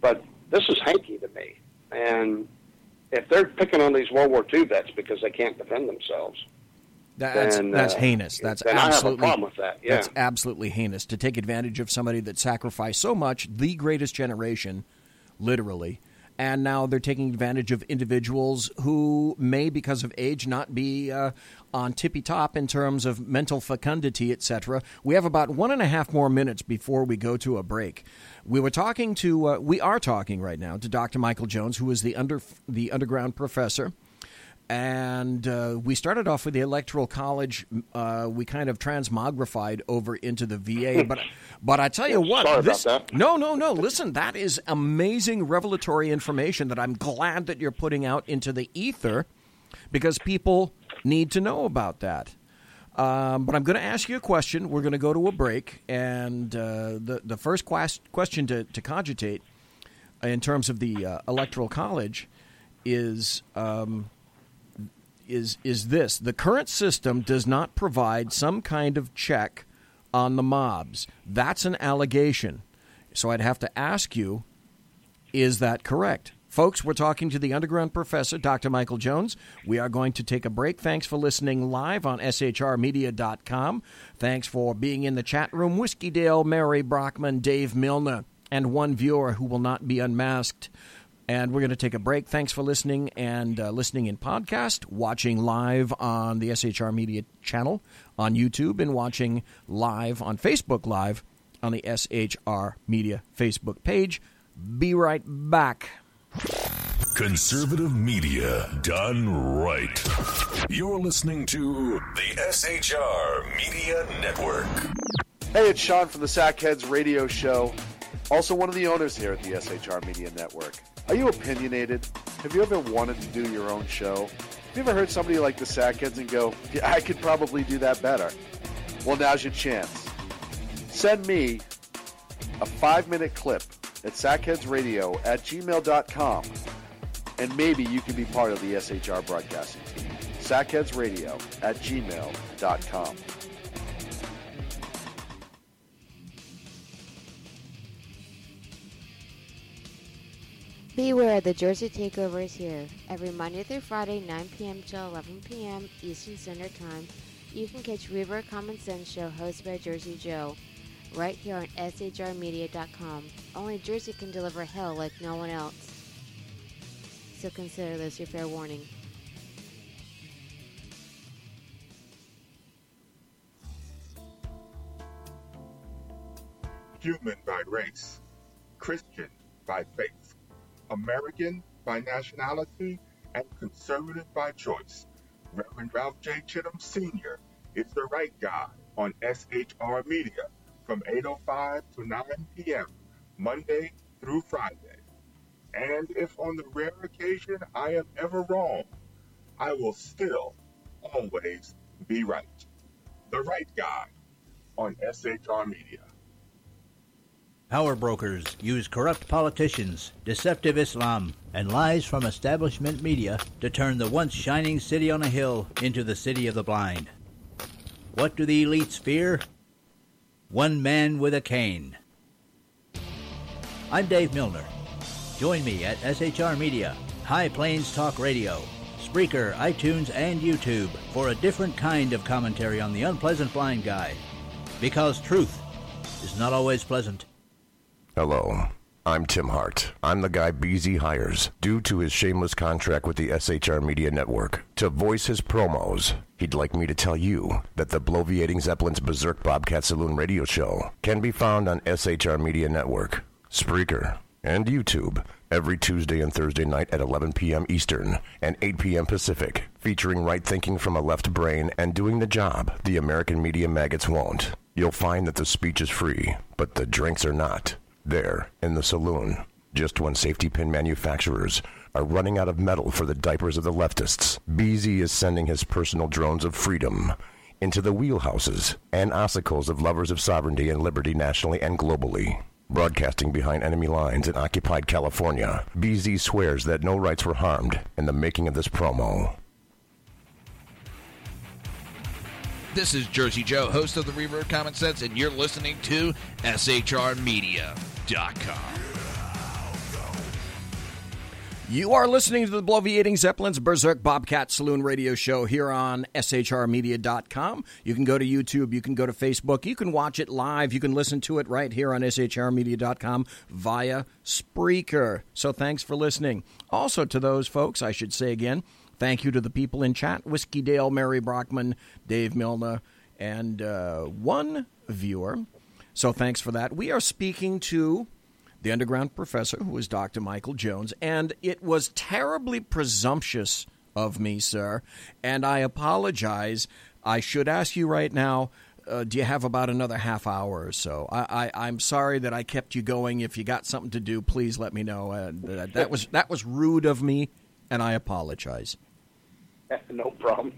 but this is hanky to me. And if they're picking on these World War II vets because they can't defend themselves,
that's
then,
that's
uh,
heinous. That's absolutely
I have a problem with that. Yeah.
That's absolutely heinous to take advantage of somebody that sacrificed so much, the greatest generation, literally, and now they're taking advantage of individuals who may, because of age, not be uh, on tippy top in terms of mental fecundity, etc. We have about one and a half more minutes before we go to a break. We were talking to, uh, we are talking right now to Dr. Michael Jones, who is the under the underground professor and uh, we started off with the electoral college. Uh, we kind of transmogrified over into the VA, but but I tell you what, this, no, no, no. Listen, that is amazing revelatory information that I'm glad that you're putting out into the ether, because people need to know about that. Um, but I'm going to ask you a question. We're going to go to a break, and uh, the the first quest- question to, to cogitate in terms of the uh, electoral college is. Um, is is this the current system does not provide some kind of check on the mobs. That's an allegation. So I'd have to ask you is that correct? Folks, we're talking to the underground professor, Dr. Michael Jones. We are going to take a break. Thanks for listening live on shrmedia.com. Thanks for being in the chat room. Whiskey Dale, Mary Brockman, Dave Milner, and one viewer who will not be unmasked. And we're going to take a break. Thanks for listening and uh, listening in podcast, watching live on the SHR Media channel on YouTube, and watching live on Facebook Live on the SHR Media Facebook page. Be right back.
Conservative media done right. You're listening to the SHR Media Network.
Hey, it's Sean from the Sackheads Radio Show, also one of the owners here at the SHR Media Network. Are you opinionated? Have you ever wanted to do your own show? Have you ever heard somebody like the Sackheads and go, yeah, I could probably do that better? Well, now's your chance. Send me a five minute clip at sackheadsradio at gmail.com and maybe you can be part of the SHR broadcasting team. Sackheadsradio at gmail.com.
Beware, the Jersey Takeover is here. Every Monday through Friday, 9 p.m. till 11 p.m. Eastern Standard Time, you can catch Reaver Common Sense Show hosted by Jersey Joe, right here on shrmedia.com. Only Jersey can deliver hell like no one else. So consider this your fair warning.
human by race, Christian by faith, American by nationality, and conservative by choice. Reverend Ralph J. Chittum Sr. is the right guy on SHR Media from 8.05 to 9 p.m., Monday through Friday. And if on the rare occasion I am ever wrong, I will still always be right. The right guy on SHR Media.
Power brokers use corrupt politicians, deceptive Islam, and lies from establishment media to turn the once shining city on a hill into the city of the blind. What do the elites fear? One man with a cane. I'm Dave Milner. Join me at SHR Media, High Plains Talk Radio, Spreaker, iTunes, and YouTube for a different kind of commentary on the unpleasant blind guy. Because truth is not always pleasant.
Hello. I'm Tim Hart. I'm the guy BZ hires due to his shameless contract with the SHR Media Network to voice his promos. He'd like me to tell you that the Bloviating Zeppelin's Berserk Bobcat Saloon radio show can be found on SHR Media Network, Spreaker, and YouTube every Tuesday and Thursday night at 11 p.m. Eastern and 8 p.m. Pacific, featuring right thinking from a left brain and doing the job the American media maggots won't. You'll find that the speech is free, but the drinks are not. There, in the saloon, just when safety pin manufacturers are running out of metal for the diapers of the leftists, BZ is sending his personal drones of freedom into the wheelhouses and ossicles of lovers of sovereignty and liberty nationally and globally. Broadcasting behind enemy lines in occupied California, BZ swears that no rights were harmed in the making of this promo.
This is Jersey Joe, host of the Reverb Common Sense, and you're listening to SHRmedia.com.
You are listening to the Bloviating Zeppelin's Berserk Bobcat Saloon radio show here on SHRmedia.com. You can go to YouTube, you can go to Facebook, you can watch it live, you can listen to it right here on SHRmedia.com via Spreaker. So thanks for listening. Also, to those folks, I should say again, thank you to the people in chat Whiskey Dale, Mary Brockman, Dave Milner, and uh, one viewer. So thanks for that. We are speaking to the underground professor, who is Dr. Michael Jones, and it was terribly presumptuous of me, sir, and I apologize. I should ask you right now. Uh, do you have about another half hour or so? I, I, am sorry that I kept you going. If you got something to do, please let me know. Uh, that, that was that was rude of me, and I apologize.
no problem.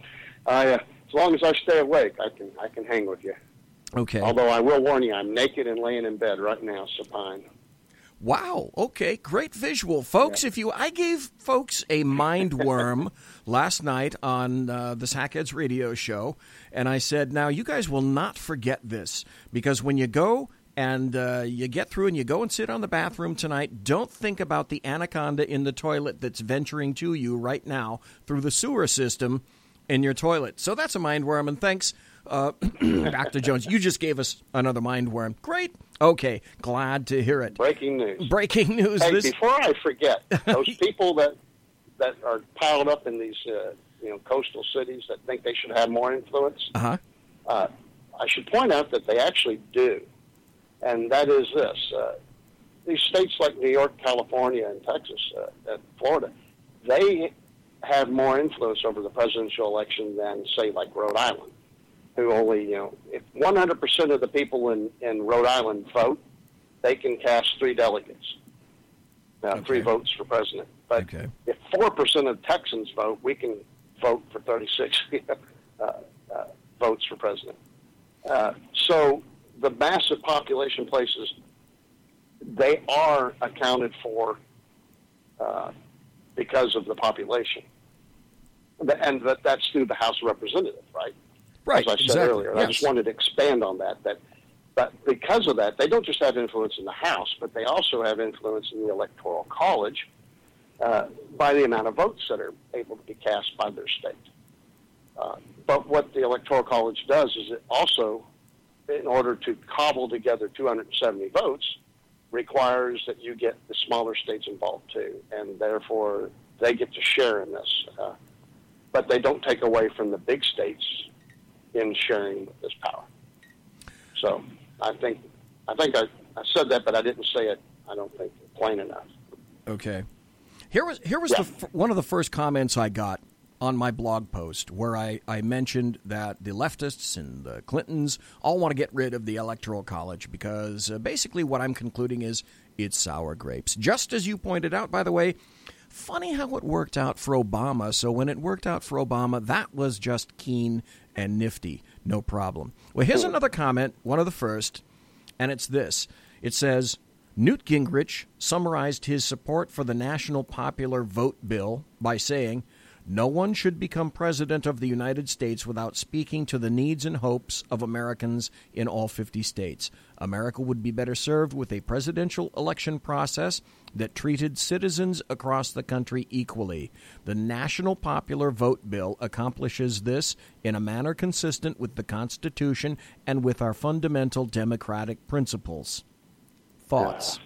I, uh, as long as I stay awake, I can I can hang with you.
Okay.
Although I will warn you, I'm naked and laying in bed right now, supine.
Wow. Okay. Great visual, folks. Yeah. If you, I gave folks a mind worm last night on uh, the Sackheads radio show, and I said, "Now you guys will not forget this because when you go." And uh, you get through and you go and sit on the bathroom tonight. Don't think about the anaconda in the toilet that's venturing to you right now through the sewer system in your toilet. So that's a mind worm. And thanks uh, Dr. Jones, you just gave us another mind worm. Great. Okay, glad to hear it.
Breaking news.
Breaking news.
Hey,
this...
before I forget, those people that that are piled up in these uh, you know coastal cities that think they should have more influence.
Uh-huh.
Uh, I should point out that they actually do, and that is this: uh, these states like New York, California, and Texas, uh, and Florida, they have more influence over the presidential election than, say, like Rhode Island who only, you know, if 100% of the people in, in Rhode Island vote, they can cast three delegates, uh, okay. three votes for president. But
okay.
if 4% of Texans vote, we can vote for 36 uh, uh, votes for president. Uh, so the massive population places, they are accounted for uh, because of the population. And that, that's through the House of Representatives, right?
Right,
as I said
exactly.
earlier.
Yes.
I just wanted to expand on that. That, but because of that, they don't just have influence in the House, but they also have influence in the Electoral College uh, by the amount of votes that are able to be cast by their state. Uh, but what the Electoral College does is it also, in order to cobble together 270 votes, requires that you get the smaller states involved too, and therefore they get to share in this. Uh, but they don't take away from the big states in sharing this power. So I think I think I, I said that, but I didn't say it. I don't think plain enough.
Okay. Here was here was
Yeah.
the, one of the first comments I got on my blog post where I, I mentioned that the leftists and the Clintons all want to get rid of the Electoral College because uh, basically what I'm concluding is it's sour grapes. Just as you pointed out, by the way, funny how it worked out for Obama. So when it worked out for Obama, that was just keen and nifty, no problem. Well, here's another comment, one of the first, and it's this. It says, Newt Gingrich summarized his support for the National Popular Vote Bill by saying, No one should become president of the United States without speaking to the needs and hopes of Americans in all 50 states. America would be better served with a presidential election process that treated citizens across the country equally. The National Popular Vote Bill accomplishes this in a manner consistent with the Constitution and with our fundamental democratic principles. Thoughts?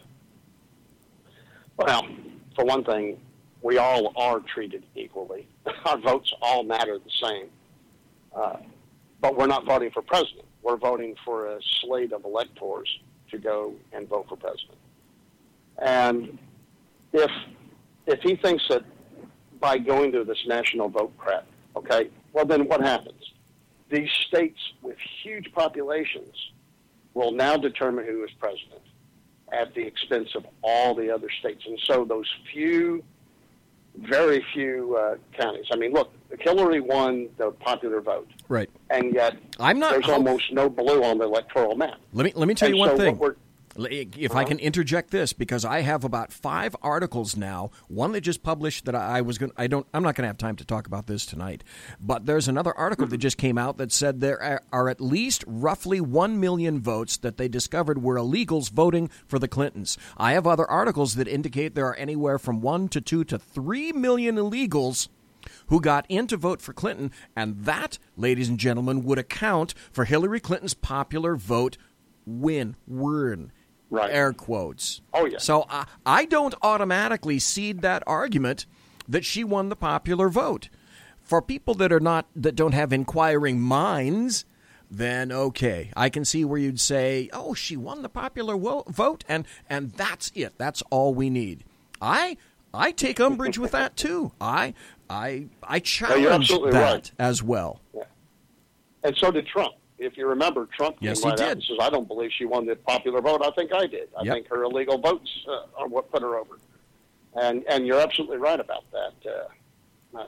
Well, for one thing, we all are treated equally. Our votes all matter the same. Uh, but we're not voting for president. We're voting for a slate of electors to go and vote for president. And if if he thinks that by going to this national vote crap, okay, well then what happens? These states with huge populations will now determine who is president at the expense of all the other states. And so those few, very few uh, counties. I mean, look, Hillary won the popular vote,
Right.
and yet
I'm not-
there's almost no blue on the electoral map.
Let me let me tell
And
you one
so what
thing. If I can interject this, because I have about five articles now. One that just published that I was going. I don't. I'm not going to have time to talk about this tonight. But there's another article that mm-hmm. just came out that said there are- are at least roughly one million votes that they discovered were illegals voting for the Clintons. I have other articles that indicate there are anywhere from one to two to three million illegals who got in to vote for Clinton, and that, ladies and gentlemen, would account for Hillary Clinton's popular vote win. Win.
Right.
Air quotes.
Oh, yeah.
So I, I don't automatically cede that argument that she won the popular vote. For people that are not that don't have inquiring minds, then okay, I can see where you'd say, "Oh, she won the popular wo- vote," and and that's it. That's all we need. I I take umbrage with that too. I I I challenge
absolutely
that
right.
as well.
And so did Trump. If you remember, Trump
Yes,
came right out and says, "I don't believe she won the popular vote. I think I did. I
Yep.
think her illegal votes uh, are what put her over." And and you're absolutely right about that. Uh,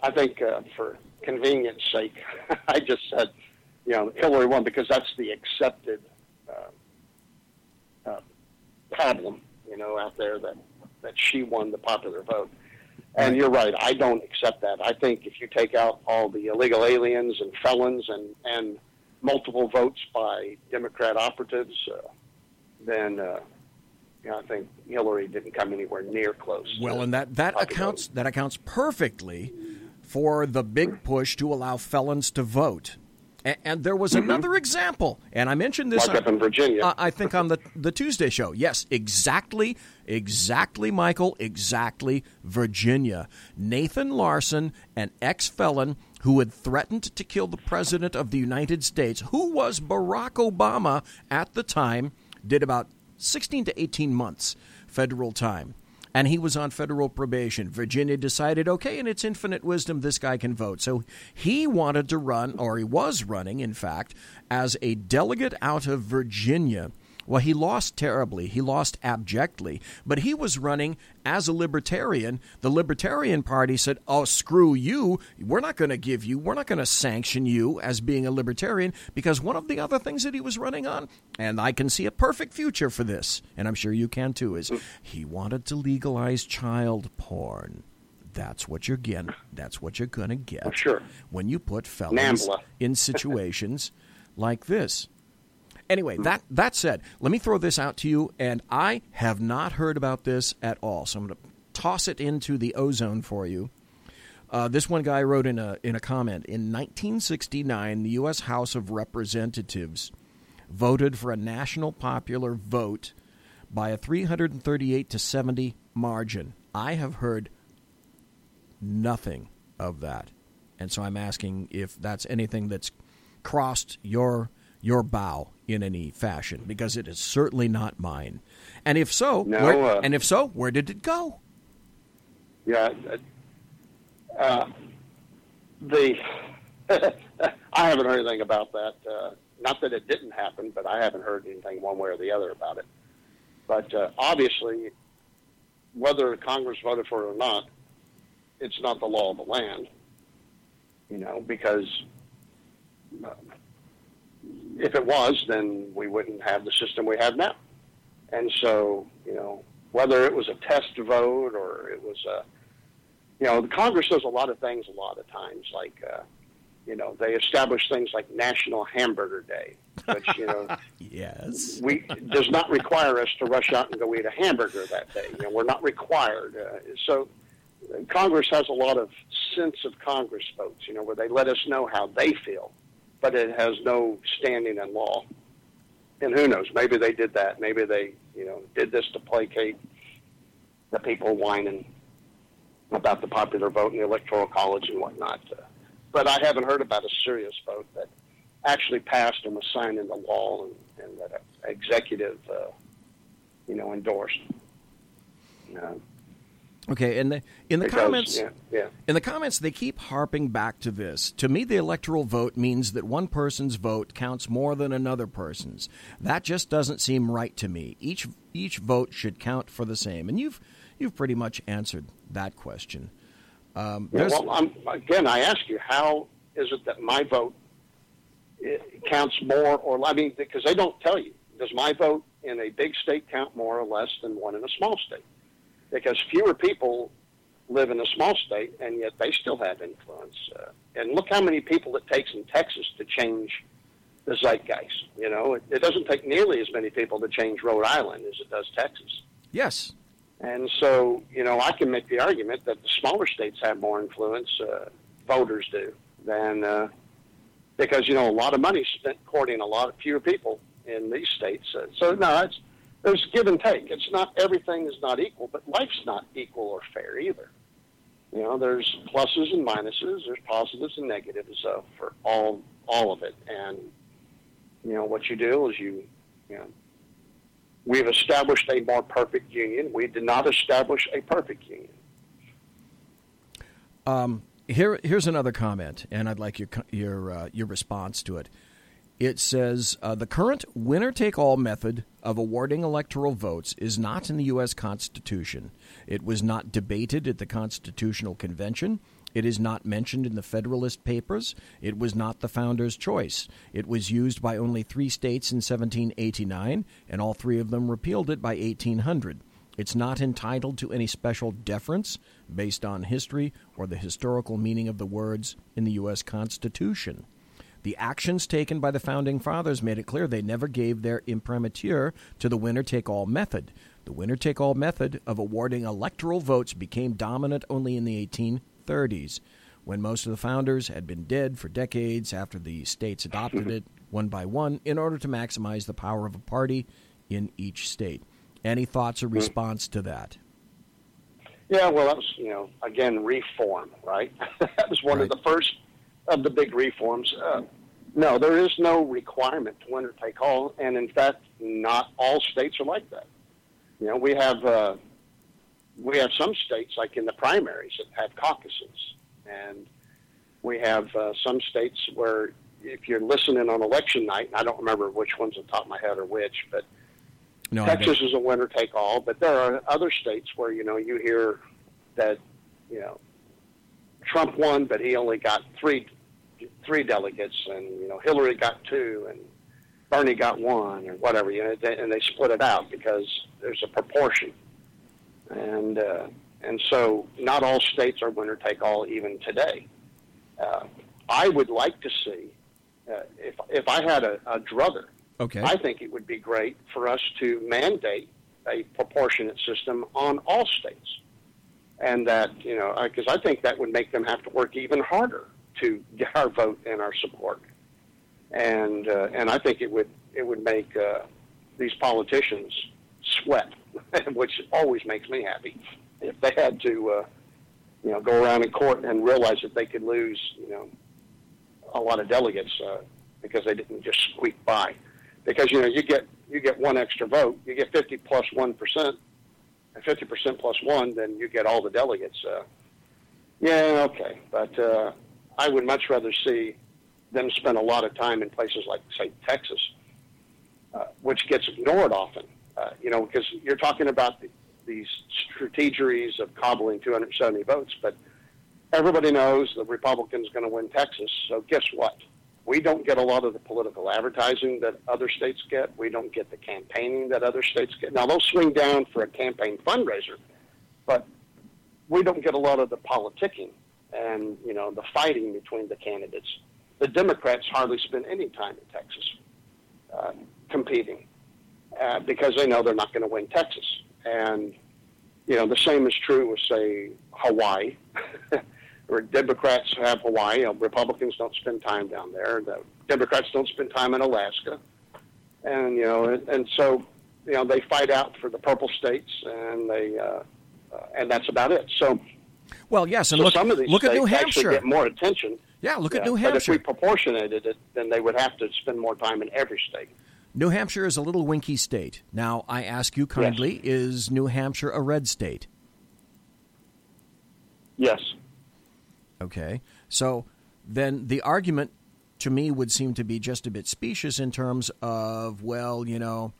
I think uh, for convenience sake, I just said, you know, Hillary won because that's the accepted uh, uh, problem, you know, out there that that she won the popular vote. And you're right. I don't accept that. I think if you take out all the illegal aliens and felons and and multiple votes by Democrat operatives, uh, then uh, you know, I think Hillary didn't come anywhere near close.
Well, and that that accounts that accounts perfectly for the big push to allow felons to vote. A- And there was another example, and I mentioned this
Mm-hmm. Like up in Virginia.
uh, I think on the the Tuesday show. Yes, exactly, exactly, Michael, exactly. Virginia, Nathan Larson, an ex felon who had threatened to kill the president of the United States, who was Barack Obama at the time, did about sixteen to eighteen months federal time and he was on federal probation. Virginia decided, okay, in its infinite wisdom, this guy can vote. So he wanted to run, or he was running, in fact, as a delegate out of Virginia. Well, he lost terribly. He lost abjectly. But he was running as a libertarian. The Libertarian Party said, oh, screw you. We're not going to give you, we're not going to sanction you as being a libertarian because one of the other things that he was running on, and I can see a perfect future for this, and I'm sure you can too, is he wanted to legalize child porn. That's what you're getting. That's what you're going to get.
sure.
When you put felons
NAMBLA.
in situations like this. Anyway, that that said, let me throw this out to you, and I have not heard about this at all. So I'm going to toss it into the ozone for you. Uh, this one guy wrote in a in a comment in 1969, the U.S. House of Representatives voted for a national popular vote by a 338 to 70 margin. I have heard nothing of that, and so I'm asking if that's anything that's crossed your your bow in any fashion because it is certainly not mine. And if so,
No,
where,
uh,
and if so, where did it go?
Yeah. Uh, the I haven't heard anything about that. Uh, not that it didn't happen, but I haven't heard anything one way or the other about it. But uh, obviously, whether Congress voted for it or not, it's not the law of the land. You know, because uh, if it was, then we wouldn't have the system we have now. And so, you know, whether it was a test vote or it was a, you know, the Congress does a lot of things a lot of times, like, uh, you know, they establish things like National Hamburger Day, which you know,
yes,
we does not require us to rush out and go eat a hamburger that day. You know, we're not required. Uh, so, Congress has a lot of sense of Congress votes. You know, where they let us know how they feel, but it has no standing in law. And who knows? Maybe they did that. Maybe they, you know, did this to placate the people whining about the popular vote in the electoral college and whatnot. But I haven't heard about a serious vote that actually passed and was signed into law and, and that executive, uh, you know, endorsed. Uh,
Okay, and the, in the
Because,
comments,
yeah, yeah.
in the comments, they keep harping back to this. To me, the electoral vote means that one person's vote counts more than another person's. That just doesn't seem right to me. Each each vote should count for the same, and you've you've pretty much answered that question. Um,
Yeah, well, I'm, again, I ask you, how is it that my vote eh, counts more or I mean, because they don't tell you. Does my vote in a big state count more or less than one in a small state? Because fewer people live in a small state, and yet they still have influence. Uh, and look how many people it takes in Texas to change the zeitgeist. You know, it, it doesn't take nearly as many people to change Rhode Island as it does Texas.
yes,
And so, you know, I can make the argument that the smaller states have more influence, uh, voters do, than uh, because you know a lot of money is spent courting a lot of fewer people in these states. Uh, so no, it's there's give and take. It's not everything is not equal, but life's not equal or fair either. You know, there's pluses and minuses, there's positives and negatives uh, for all all of it, and you know what you do is you you know We've established a more perfect union. We did not establish a perfect union.
Um, here, here's another comment, and I'd like your your uh, your response to it. It says uh, the current winner-take-all method of awarding electoral votes is not in the U.S. Constitution. It was not debated at the Constitutional Convention. It is not mentioned in the Federalist Papers. It was not the founders' choice. It was used by only three states in 1789, and all three of them repealed it by 1800. It's not entitled to any special deference based on history or the historical meaning of the words in the U.S. Constitution. The actions taken by the Founding Fathers made it clear they never gave their imprimatur to the winner take all method. The winner take all method of awarding electoral votes became dominant only in the 1830s, when most of the founders had been dead for decades after the states adopted it one by one in order to maximize the power of a party in each state. Any thoughts or hmm. response to that?
Yeah, well, that was, you know, again, reform, right? that was one of the first of the big reforms. Uh, no, there is no requirement to winner take all, and in fact, not all states are like that. You know, we have uh, we have some states like in the primaries that have caucuses, and we have uh, some states where if you're listening on election night, and I don't remember which ones on top of my head or which, but
No,
Texas is a winner take all, but there are other states where you know you hear that you know Trump won, but he only got three three delegates, and you know Hillary got two, and Bernie got one, or whatever. You know, they, and they split it out because there's a proportion, and uh, and so not all states are winner take all even today. Uh, I would like to see uh, if if I had a, a druther.
Okay.
I think it would be great for us to mandate a proportionate system on all states, and that you know because I think that would make them have to work even harder to get our vote and our support, and uh, and I think it would it would make uh, these politicians sweat, which always makes me happy. If they had to uh, you know go around in court and realize that they could lose you know a lot of delegates uh, because they didn't just squeak by. Because you know you get you get one extra vote, you get 50 plus one percent, 50 percent plus one, then you get all the delegates. Uh, yeah, okay, but uh, I would much rather see them spend a lot of time in places like say Texas, uh, which gets ignored often. Uh, you know, because you're talking about the, these strategies of cobbling 270 votes, but everybody knows the Republicans going to win Texas. So guess what? We don't get a lot of the political advertising that other states get. We don't get the campaigning that other states get. Now, they'll swing down for a campaign fundraiser, but we don't get a lot of the politicking and, you know, the fighting between the candidates. The Democrats hardly spend any time in Texas uh, competing uh, because they know they're not going to win Texas. And, you know, the same is true with, say, Hawaii. or Democrats have Hawaii. Republicans don't spend time down there. The Democrats don't spend time in Alaska, and you know, and, and so you know they fight out for the purple states, and they uh, uh, and that's about it. So,
well, yes, and
so
look,
some of these
look at New Hampshire.
Get more attention.
Yeah, look at
Yeah,
New
But if we proportionated it, then they would have to spend more time in every state.
New Hampshire is a little winky state. Now, I ask you kindly, is New Hampshire a red state?
Yes.
Okay. So then the argument to me would seem to be just a bit specious in terms of, well, you know,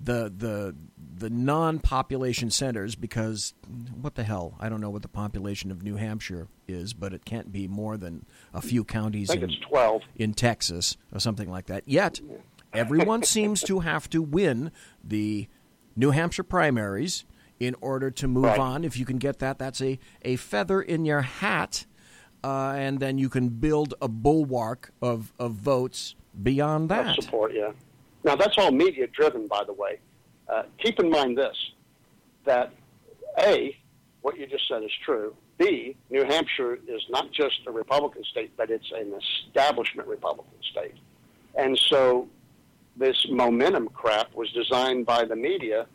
the the the non-population centers because what the hell I don't know what the population of New Hampshire is but it can't be more than a few counties in,
it's 12.
in Texas or something like that yet everyone seems to have to win the New Hampshire primaries in order to move
Right.
on if you can get that that's a, a feather in your hat uh, and then you can build a bulwark of, of votes beyond that
support. Yeah. Now that's all media driven, by the way. Uh, keep in mind this: that a, what you just said is true. B, New Hampshire is not just a Republican state, but it's an establishment Republican state, and so this momentum crap was designed by the media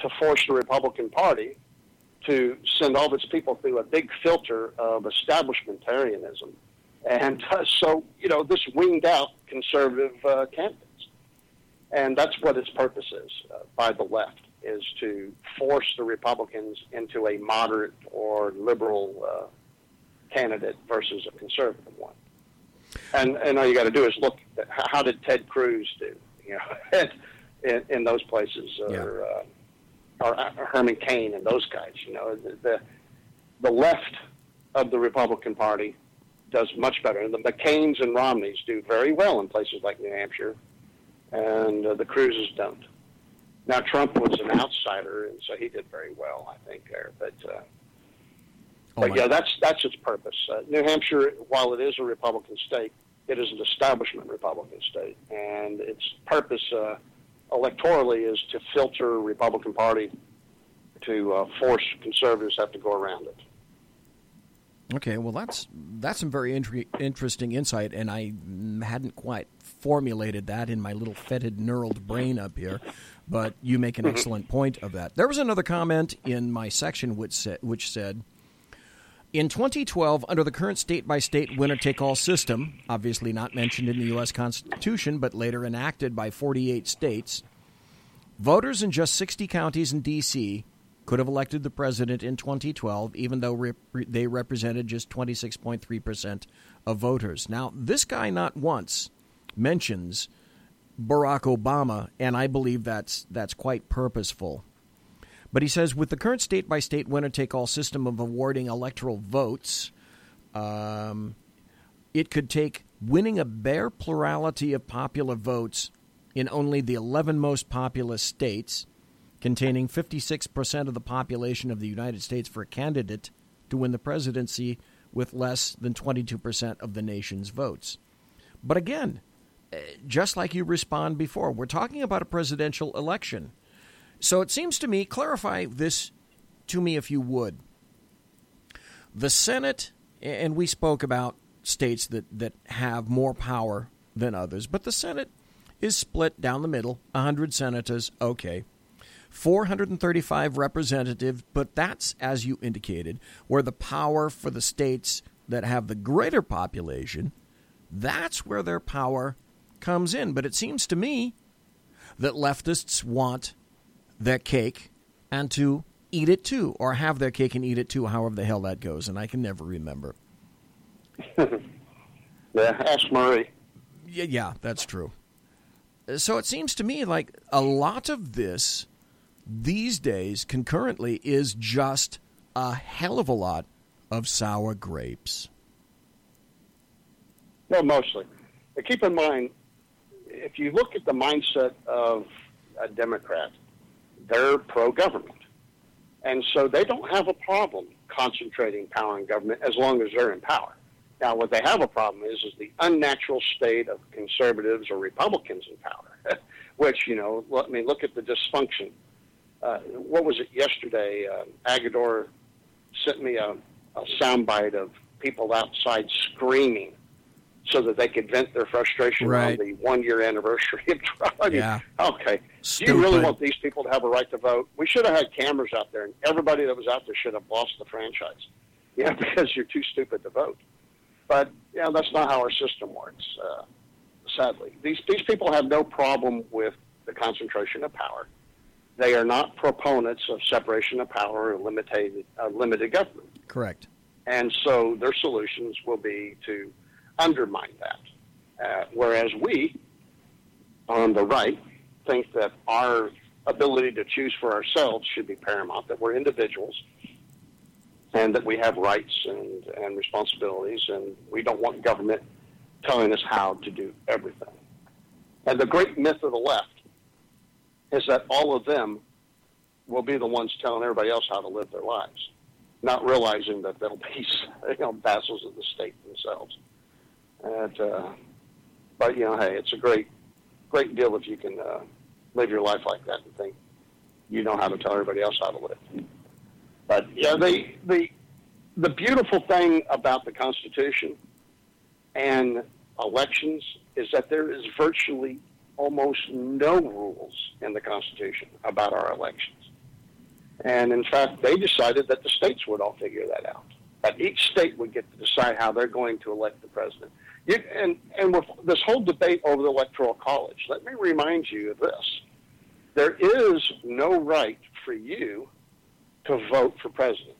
to force the Republican Party to send all of its people through a big filter of establishmentarianism. And uh, so, you know, this winged out conservative uh, candidates. And that's what its purpose is uh, by the left, is to force the Republicans into a moderate or liberal uh, candidate versus a conservative one. And, and all you got to do is look at how did Ted Cruz do, you know, in, in those places, or, uh, or uh, Herman Cain and those guys. You know, the, the left of the Republican Party does much better, and the McCains and Romneys do very well in places like New Hampshire, and uh, the Cruzes don't. Now Trump was an outsider, and so he did very well, I think, there. But uh,
Oh,
but yeah, that's that's its purpose. Uh, New Hampshire, while it is a Republican state, it is an establishment Republican state, and its purpose uh, electorally is to filter Republican Party to uh, force conservatives have to go around it.
Okay, well that's that's some very inter- interesting insight, and I hadn't quite formulated that in my little fetid knurled brain up here. But you make an
Mhm.
excellent point of that. There was another comment in my section which said, which said, in 2012, under the current state-by-state winner-take-all system, obviously not mentioned in the U.S. Constitution, but later enacted by 48 states, voters in just 60 counties in D.C. could have elected the president in 2012, even though they represented just 26.3% of voters. Now, this guy not once mentions Barack Obama, and I believe that's that's quite purposeful. But he says with the current state by state winner take all system of awarding electoral votes, um, it could take winning a bare plurality of popular votes in only the 11 most populous states, containing 56% of the population of the United States for a candidate to win the presidency with less than 22% of the nation's votes. But again, eh, just like you respond before, we're talking about a presidential election. So it seems to me, clarify this to me if you would. The Senate, and we spoke about states that, that have more power than others, but the Senate is split down the middle 100 senators, okay. 435 representatives, but that's, as you indicated, where the power for the states that have the greater population, that's where their power comes in. But it seems to me that leftists want their cake and to eat it too, or have their cake and eat it too, however the hell that goes, and I can never remember.
Yeah, ask Murray.
Yeah, yeah, that's true. So it seems to me like a lot of this these days concurrently is just a hell of a lot of sour grapes.
Well, mostly. But keep in mind, if you look at the mindset of a Democrat, they're pro-government, and so they don't have a problem concentrating power in government as long as they're in power. Now, what they have a problem is is the unnatural state of conservatives or Republicans in power, which you know. Let me look at the dysfunction. Uh, what was it yesterday? Uh, Agador sent me a, a soundbite of people outside screaming so that they could vent their frustration
Right.
on the one year anniversary of Trump.
Yeah.
Okay. Do you really want these people to have a right to vote? We should have had cameras out there, and everybody that was out there should have lost the franchise. Yeah, because you're too stupid to vote. But yeah, that's not how our system works. Uh, sadly, these these people have no problem with the concentration of power. They are not proponents of separation of power or limited uh, limited government.
Correct.
And so their solutions will be to undermine that. Uh, whereas we, on the right, think that our ability to choose for ourselves should be paramount, that we're individuals and that we have rights and, and responsibilities, and we don't want government telling us how to do everything. And the great myth of the left is that all of them will be the ones telling everybody else how to live their lives not realizing that they'll be you know, vassals of the state themselves. And, uh, but you know, hey, it's a great, great deal if you can uh, live your life like that and think you know how to tell everybody else how to live. But yeah, the the the beautiful thing about the Constitution and elections is that there is virtually almost no rules in the Constitution about our elections. And in fact, they decided that the states would all figure that out. That each state would get to decide how they're going to elect the president. You, and and with this whole debate over the electoral college, let me remind you of this: there is no right for you to vote for president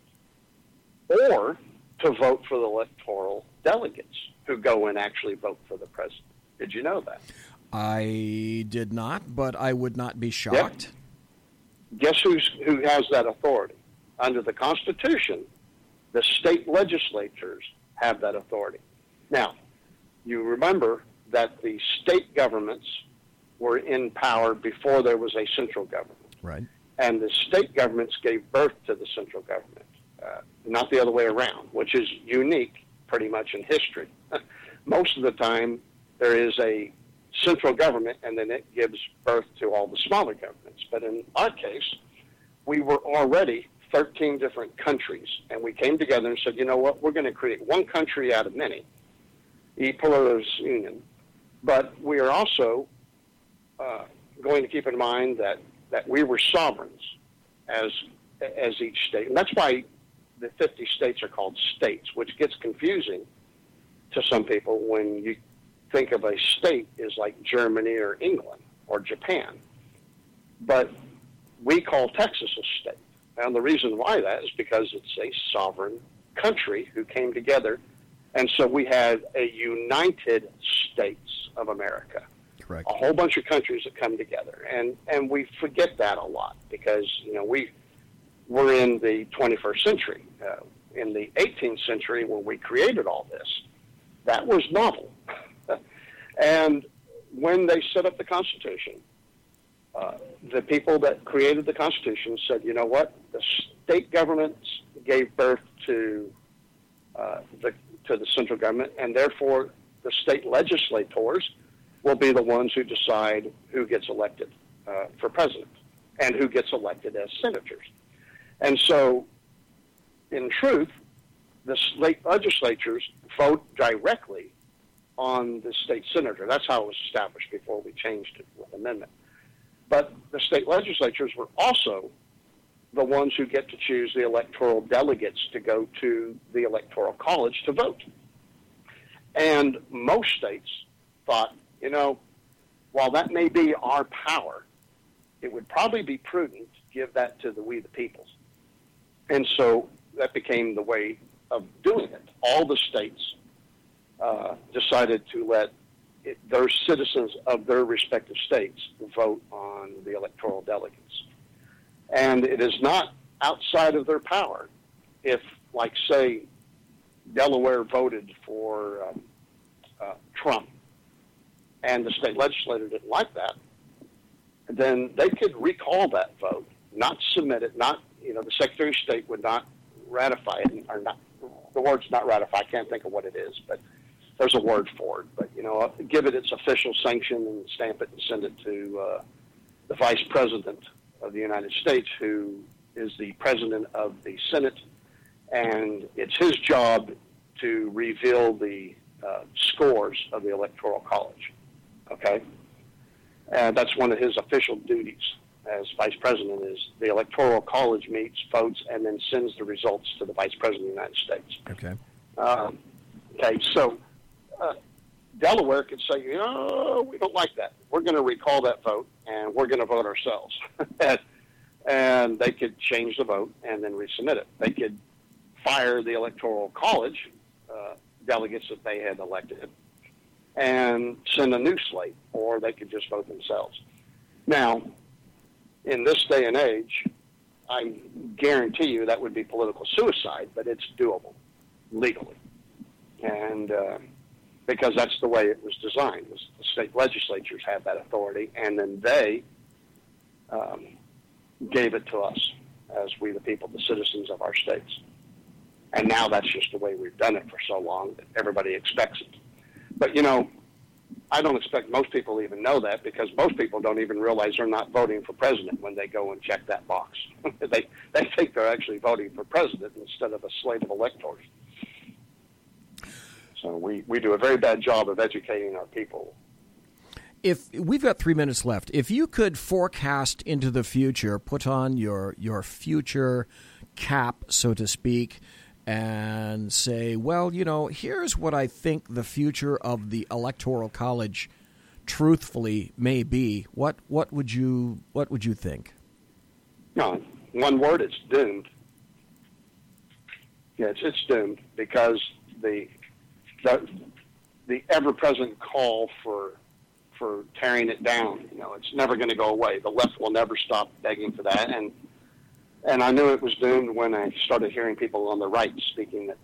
or to vote for the electoral delegates who go and actually vote for the president. Did you know that?
I did not, but I would not be shocked.
Guess who's, who has that authority? Under the Constitution, the state legislatures have that authority. Now, you remember that the state governments were in power before there was a central government.
Right.
And the state governments gave birth to the central government, uh, not the other way around, which is unique pretty much in history. Most of the time, there is a central government, and then it gives birth to all the smaller governments. But in our case, we were already 13 different countries, and we came together and said, you know what, we're going to create one country out of many, e pluribus unum. But we are also uh, going to keep in mind that, that we were sovereigns as, as each state. And that's why the 50 states are called states, which gets confusing to some people when you think of a state as like Germany or England or Japan. But we call Texas a state. And the reason why that is because it's a sovereign country who came together. And so we had a United States of America.
Correct.
A whole bunch of countries that come together. And, and we forget that a lot because, you know, we, we're in the 21st century. Uh, in the 18th century, when we created all this, that was novel. and when they set up the Constitution, uh, the people that created the Constitution said, you know what? The state governments gave birth to uh, the to the central government, and therefore the state legislators will be the ones who decide who gets elected uh, for president and who gets elected as senators. And so, in truth, the state legislatures vote directly on the state senator. That's how it was established before we changed it with amendment. But the state legislatures were also the ones who get to choose the electoral delegates to go to the electoral college to vote. And most states thought, you know, while that may be our power, it would probably be prudent to give that to the we the peoples. And so that became the way of doing it. All the states uh, decided to let it, their citizens of their respective states vote on the electoral delegates. And it is not outside of their power if, like, say, Delaware voted for um, uh, Trump and the state legislature didn't like that, then they could recall that vote, not submit it, not, you know, the Secretary of State would not ratify it, or not, the word's not ratify, I can't think of what it is, but there's a word for it. But, you know, give it its official sanction and stamp it and send it to uh, the Vice President of the United States, who is the President of the Senate, and it's his job to reveal the uh, scores of the Electoral College. Okay? And that's one of his official duties as vice president is the electoral college meets, votes, and then sends the results to the vice president of the United States.
Okay.
Um, okay, so uh, Delaware could say, you know, we don't like that. We're going to recall that vote, and we're going to vote ourselves. and, they could change the vote and then resubmit it. They could fire the electoral college uh, delegates that they had elected and send a new slate, or they could just vote themselves. Now, in this day and age, I guarantee you that would be political suicide, but it's doable legally. And uh, because that's the way it was designed, the state legislatures have that authority, and then they um, gave it to us as we, the people, the citizens of our states. And now that's just the way we've done it for so long that everybody expects it. But, you know, I don't expect most people even know that because most people don't even realize they're not voting for president when they go and check that box. they they think they're actually voting for president instead of a slate of electors. So we, we do a very bad job of educating our people.
If we've got three minutes left, if you could forecast into the future, put on your your future cap, so to speak, and say, well, you know, here's what I think the future of the electoral college truthfully may be. What what would you what would you think?
No, one word, it's doomed. Yeah, it's, it's doomed because the the the ever-present call for for tearing it down. You know, it's never going to go away. The left will never stop begging for that, and and I knew it was doomed when I started hearing people on the right speaking it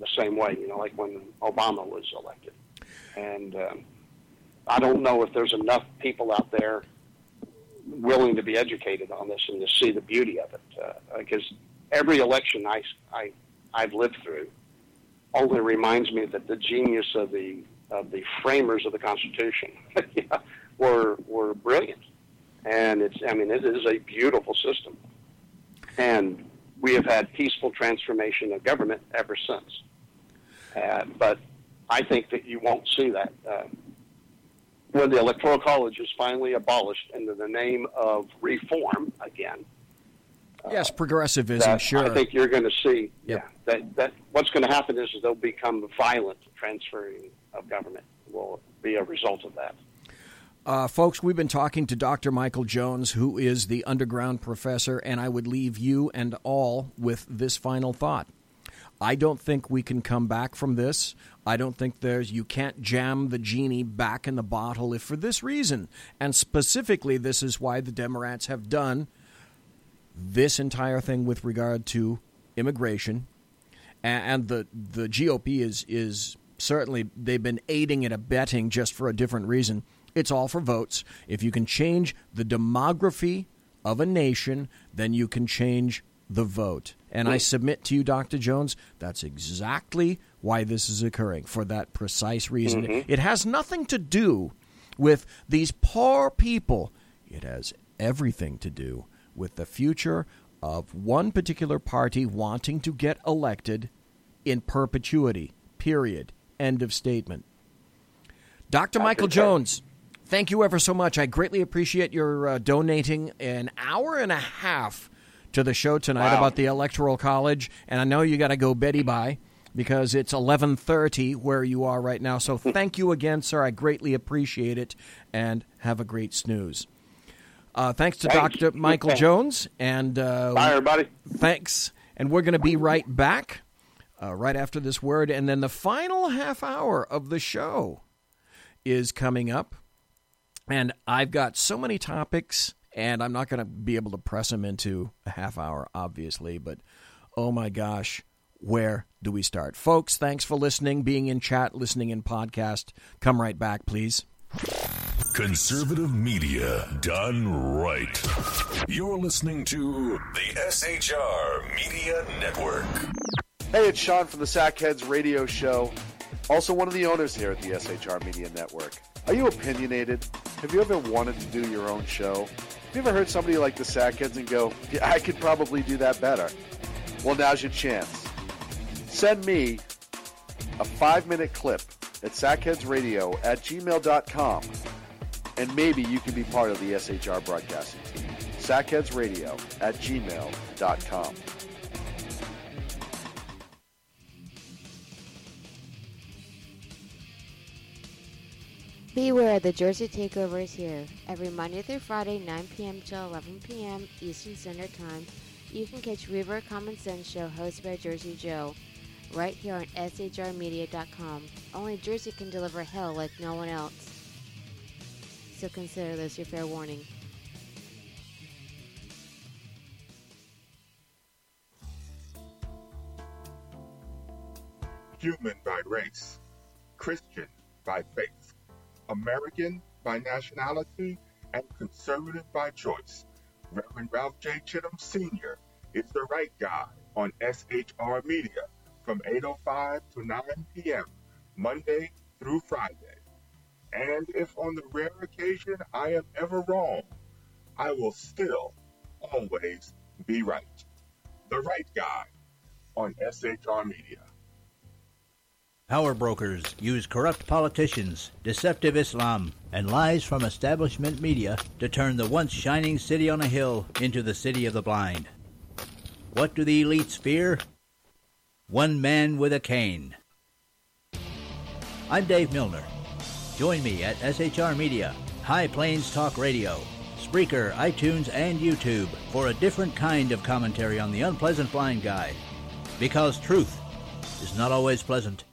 the same way. You know, like when Obama was elected, and um, I don't know if there's enough people out there willing to be educated on this and to see the beauty of it, because uh, every election I, I I've lived through only reminds me that the genius of the of the framers of the Constitution were were brilliant, and it's I mean it is a beautiful system. And we have had peaceful transformation of government ever since. Uh, but I think that you won't see that. Uh, when the Electoral College is finally abolished under the name of reform again.
Uh, yes, progressivism,
that
sure.
I think you're going to see yep. yeah, that, that what's going to happen is they'll become violent transferring of government will be a result of that.
Uh, folks, we've been talking to Dr. Michael Jones, who is the underground professor, and I would leave you and all with this final thought. I don't think we can come back from this. I don't think there's, you can't jam the genie back in the bottle if for this reason. And specifically, this is why the Democrats have done this entire thing with regard to immigration. And the, the GOP is, is certainly, they've been aiding and abetting just for a different reason it's all for votes. If you can change the demography of a nation, then you can change the vote. And I submit to you, Dr. Jones, that's exactly why this is occurring, for that precise reason. Mm-hmm. It has nothing to do with these poor people, it has everything to do with the future of one particular party wanting to get elected in perpetuity. Period. End of statement. Dr. Michael Jones, Thank you ever so much. I greatly appreciate your uh, donating an hour and a half to the show tonight wow. about the Electoral College, and I know you got to go Betty by because it's 11:30 where you are right now. So thank you again, sir. I greatly appreciate it, and have a great snooze. Uh, thanks to. Dr. Michael Jones, and uh,
bye everybody.
Thanks, and we're going to be right back uh, right after this word, and then the final half hour of the show is coming up. And I've got so many topics, and I'm not going to be able to press them into a half hour, obviously, but oh my gosh, where do we start? Folks, thanks for listening, being in chat, listening in podcast. Come right back, please.
Conservative media done right. You're listening to the SHR Media Network.
Hey, it's Sean from the Sackheads Radio Show, also one of the owners here at the SHR Media Network. Are you opinionated? Have you ever wanted to do your own show? Have you ever heard somebody like the Sackheads and go, yeah, I could probably do that better? Well, now's your chance. Send me a five minute clip at sackheadsradio at gmail.com and maybe you can be part of the SHR broadcasting team. Sackheadsradio at gmail.com.
Beware, the Jersey Takeover is here. Every Monday through Friday, 9 p.m. to 11 p.m. Eastern Standard Time, you can catch River Common Sense Show hosted by Jersey Joe right here on shrmedia.com. Only Jersey can deliver hell like no one else. So consider this your fair warning.
Human by race, Christian by faith, American by nationality, and conservative by choice. Reverend Ralph J. Chittum Sr. is the right guy on SHR Media from 8.05 to 9 p.m. Monday through Friday. And if on the rare occasion I am ever wrong, I will still always be right. The right guy on SHR Media.
Power brokers use corrupt politicians, deceptive Islam, and lies from establishment media to turn the once shining city on a hill into the city of the blind. What do the elites fear? One man with a cane. I'm Dave Milner. Join me at SHR Media, High Plains Talk Radio, Spreaker, iTunes, and YouTube for a different kind of commentary on the unpleasant blind guy. Because truth is not always pleasant.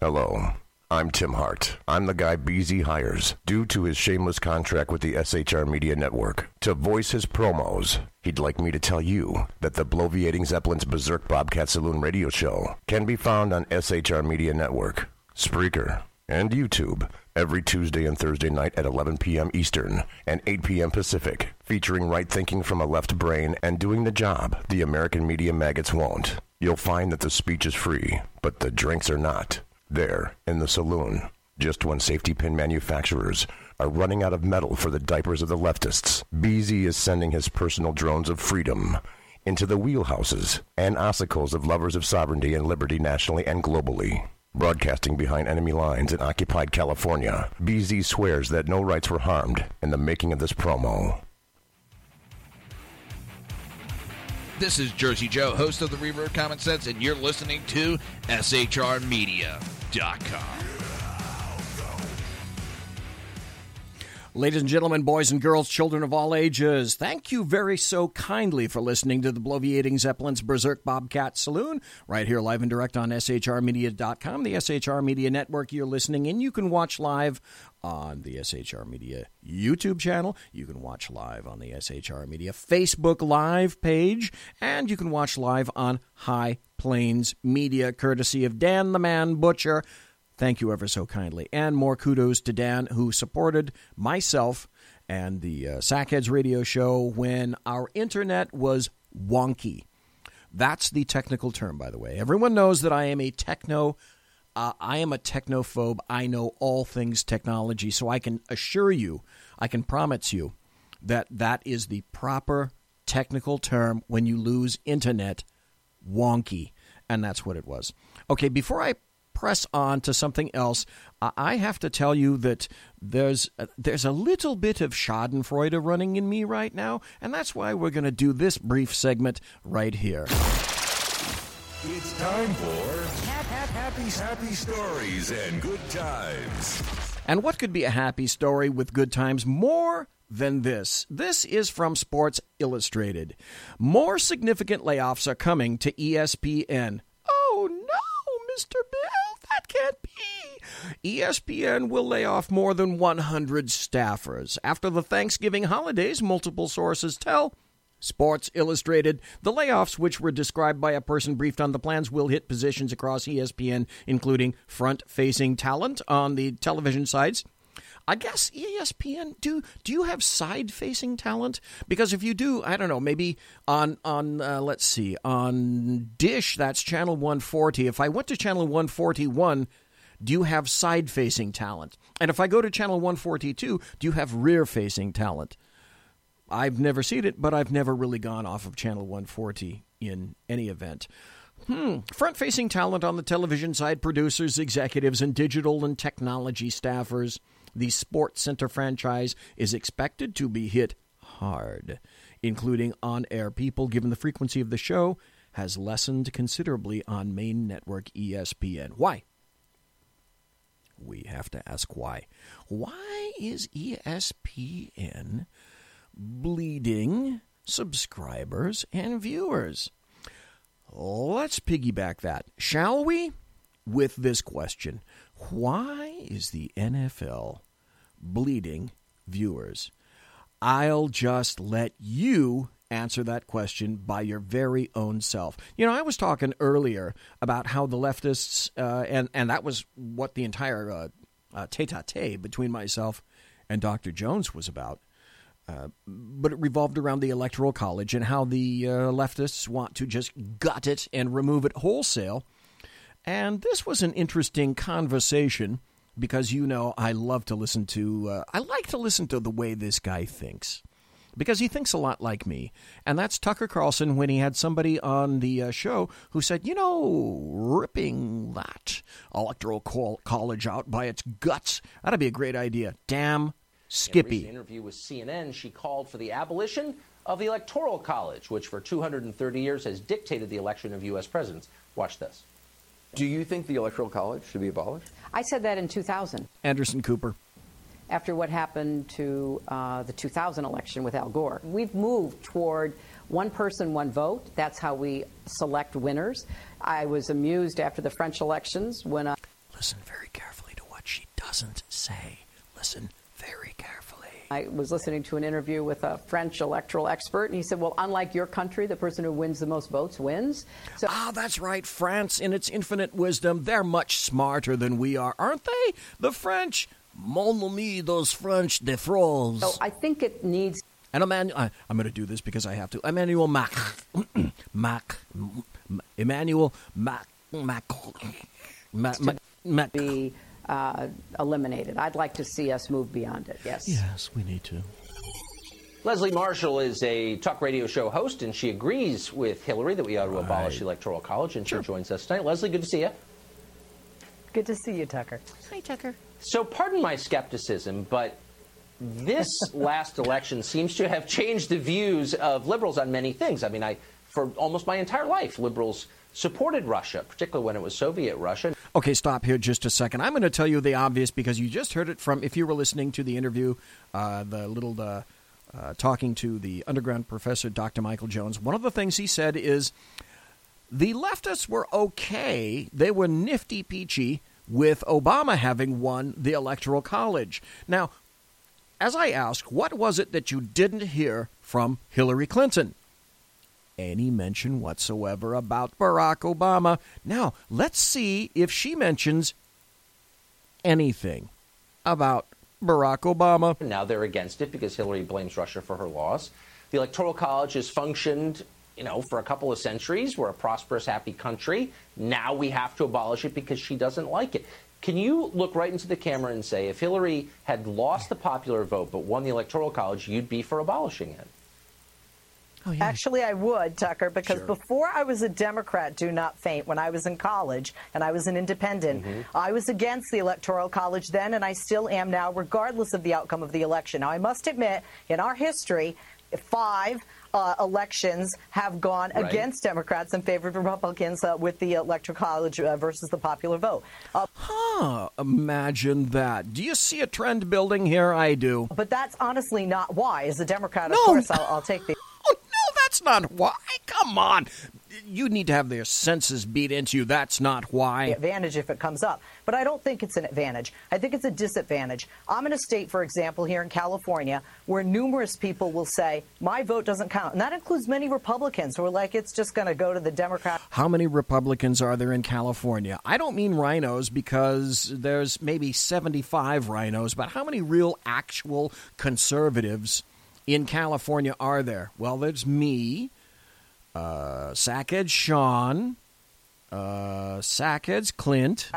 Hello. I'm Tim Hart. I'm the guy BZ hires, due to his shameless contract with the SHR Media Network, to voice his promos. He'd like me to tell you that the Bloviating Zeppelin's Berserk Bobcat Saloon radio show can be found on SHR Media Network, Spreaker, and YouTube every Tuesday and Thursday night at 11 p.m. Eastern and 8 p.m. Pacific, featuring right thinking from a left brain and doing the job the American media maggots won't. You'll find that the speech is free, but the drinks are not. There, in the saloon, just when safety pin manufacturers are running out of metal for the diapers of the leftists, BZ is sending his personal drones of freedom into the wheelhouses and ossicles of lovers of sovereignty and liberty nationally and globally. Broadcasting behind enemy lines in occupied California, BZ swears that no rights were harmed in the making of this promo.
This is Jersey Joe, host of the Reverb Common Sense, and you're listening to SHRmedia.com.
Ladies and gentlemen, boys and girls, children of all ages, thank you very so kindly for listening to the Bloviating Zeppelin's Berserk Bobcat Saloon, right here live and direct on SHRmedia.com, the SHR Media Network you're listening in. You can watch live on the SHR Media YouTube channel. You can watch live on the SHR Media Facebook Live page, and you can watch live on High Plains Media, courtesy of Dan the Man Butcher. Thank you ever so kindly. And more kudos to Dan, who supported myself and the uh, Sackheads radio show when our internet was wonky. That's the technical term, by the way. Everyone knows that I am a techno. Uh, I am a technophobe. I know all things technology, so I can assure you, I can promise you, that that is the proper technical term when you lose internet wonky. And that's what it was. Okay, before I press on to something else, I have to tell you that there's a, there's a little bit of Schadenfreude running in me right now, and that's why we're going to do this brief segment right here.
It's time for happy, happy stories and good times.
And what could be a happy story with good times more than this? This is from Sports Illustrated. More significant layoffs are coming to ESPN. Oh no, Mr. Bill, that can't be. E ESPN will lay off more than 100 staffers. After the Thanksgiving holidays, multiple sources tell Sports Illustrated. The layoffs, which were described by a person briefed on the plans, will hit positions across ESPN, including front facing talent on the television sides. I guess ESPN do do you have side facing talent? Because if you do, I don't know, maybe on on uh, let's see on Dish that's channel 140. If I went to channel 141, do you have side facing talent? And if I go to channel 142, do you have rear facing talent? I've never seen it, but I've never really gone off of channel 140 in any event. Hmm. Front facing talent on the television side, producers, executives, and digital and technology staffers. The Sports Center franchise is expected to be hit hard, including on air people, given the frequency of the show has lessened considerably on main network ESPN. Why? We have to ask why. Why is ESPN bleeding subscribers and viewers? Let's piggyback that, shall we? With this question Why is the NFL bleeding viewers? I'll just let you answer that question by your very own self. You know, I was talking earlier about how the leftists, uh, and, and that was what the entire uh, uh, tete a tete between myself and Dr. Jones was about. Uh, but it revolved around the Electoral College and how the uh, leftists want to just gut it and remove it wholesale. And this was an interesting conversation because you know I love to listen to, uh, I like to listen to the way this guy thinks because he thinks a lot like me. And that's Tucker Carlson when he had somebody on the uh, show who said, you know, ripping that Electoral col- College out by its guts, that'd be a great idea. Damn Skippy.
In a
Skippy.
interview with CNN, she called for the abolition of the Electoral College, which for 230 years has dictated the election of U.S. presidents. Watch this.
Do you think the Electoral College should be abolished?
I said that in 2000
Anderson Cooper.
After what happened to uh, the 2000 election with Al Gore. We've moved toward one person, one vote. That's how we select winners. I was amused after the French elections when I.
Listen very carefully to what she doesn't say. Listen very carefully.
I was listening to an interview with a French electoral expert, and he said, Well, unlike your country, the person who wins the most votes wins. So,
ah, that's right. France, in its infinite wisdom, they're much smarter than we are, aren't they? The French. Mon ami, those French de France.
so I think it needs.
And Emmanuel, I, I'm going to do this because I have to. Emmanuel Mac, Mac, Emmanuel Mac, Mac, Mac, Mac, Mac.
be uh, eliminated. I'd like to see us move beyond it. Yes.
Yes, we need to.
Leslie Marshall is a talk radio show host, and she agrees with Hillary that we ought to abolish the Electoral College, and she joins us tonight. Leslie, good to see you.
Good to see you, Tucker.
Hi, Tucker.
So, pardon my skepticism, but this last election seems to have changed the views of liberals on many things. I mean, I for almost my entire life, liberals supported Russia, particularly when it was Soviet Russia.
Okay, stop here just a second. I'm going to tell you the obvious because you just heard it from, if you were listening to the interview, uh, the little uh, uh, talking to the underground professor, Dr. Michael Jones. One of the things he said is the leftists were okay, they were nifty peachy with Obama having won the Electoral College. Now, as I ask, what was it that you didn't hear from Hillary Clinton? Any mention whatsoever about Barack Obama. Now, let's see if she mentions anything about Barack Obama.
Now they're against it because Hillary blames Russia for her loss. The Electoral College has functioned, you know, for a couple of centuries. We're a prosperous, happy country. Now we have to abolish it because she doesn't like it. Can you look right into the camera and say, if Hillary had lost the popular vote but won the Electoral College, you'd be for abolishing it? Oh, yeah.
Actually, I would, Tucker, because
Sure.
before I was a Democrat, do not faint, when I was in college and I was an independent, mm-hmm. I was against the Electoral College then, and I still am now, regardless of the outcome of the election. Now, I must admit, in our history, five uh, elections have gone
Right.
against Democrats in favor of Republicans uh, with the Electoral College uh, versus the popular vote. Uh,
Huh, imagine that. Do you see a trend building here? I do.
but that's honestly not why. As a Democrat, of
No.
course, I'll, I'll take the.
Oh, no, that's not why. Come on. You need to have their senses beat into you. That's not why.
advantage if it comes up. But I don't think it's an advantage. I think it's a disadvantage. I'm in a state, for example, here in California, where numerous people will say, my vote doesn't count. And that includes many Republicans who are like, it's just going to go to the Democrat.
How many Republicans are there in California? I don't mean rhinos because there's maybe 75 rhinos, but how many real actual conservatives in California are there? Well, there's me, uh, Sean, uh, Sackheads Clint.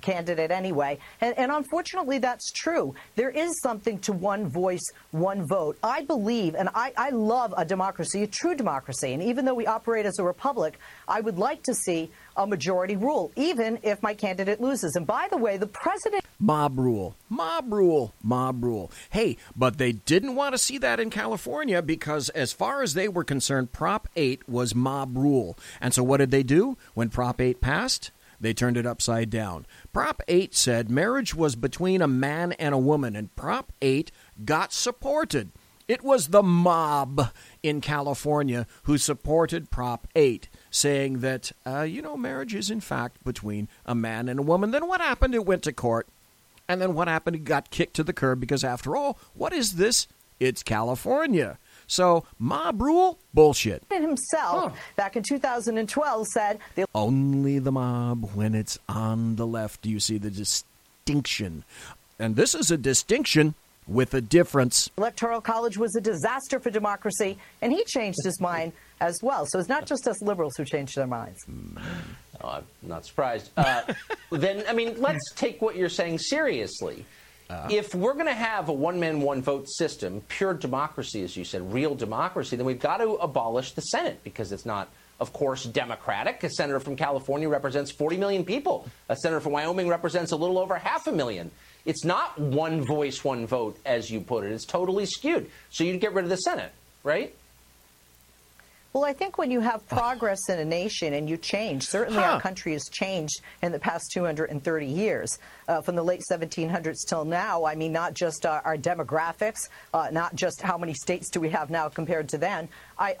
Candidate anyway. And, and unfortunately, that's true. There is something to one voice, one vote. I believe, and I, I love a democracy, a true democracy. And even though we operate as a republic, I would like to see a majority rule, even if my candidate loses. And by the way, the president.
Mob rule, mob rule, mob rule. Hey, but they didn't want to see that in California because, as far as they were concerned, Prop 8 was mob rule. And so, what did they do when Prop 8 passed? They turned it upside down. Prop 8 said marriage was between a man and a woman, and Prop 8 got supported. It was the mob in California who supported Prop 8, saying that, uh, you know, marriage is in fact between a man and a woman. Then what happened? It went to court. And then what happened? It got kicked to the curb because, after all, what is this? It's California. So, mob rule? Bullshit.
Himself, back in 2012, said the
Only the mob when it's on the left. Do you see the distinction? And this is a distinction with a difference.
Electoral College was a disaster for democracy, and he changed his mind as well. So it's not just us liberals who change their minds.
Oh, I'm not surprised. Uh, then, I mean, let's take what you're saying seriously. if we're going to have a one man, one vote system, pure democracy, as you said, real democracy, then we've got to abolish the Senate because it's not, of course, democratic. A senator from California represents 40 million people, a senator from Wyoming represents a little over half a million. It's not one voice, one vote, as you put it. It's totally skewed. So you'd get rid of the Senate, right?
Well, I think when you have progress in a nation and you change, certainly
Huh.
our country has changed in the past 230 years, uh, from the late 1700s till now. I mean, not just our, our demographics, uh, not just how many states do we have now compared to then. I,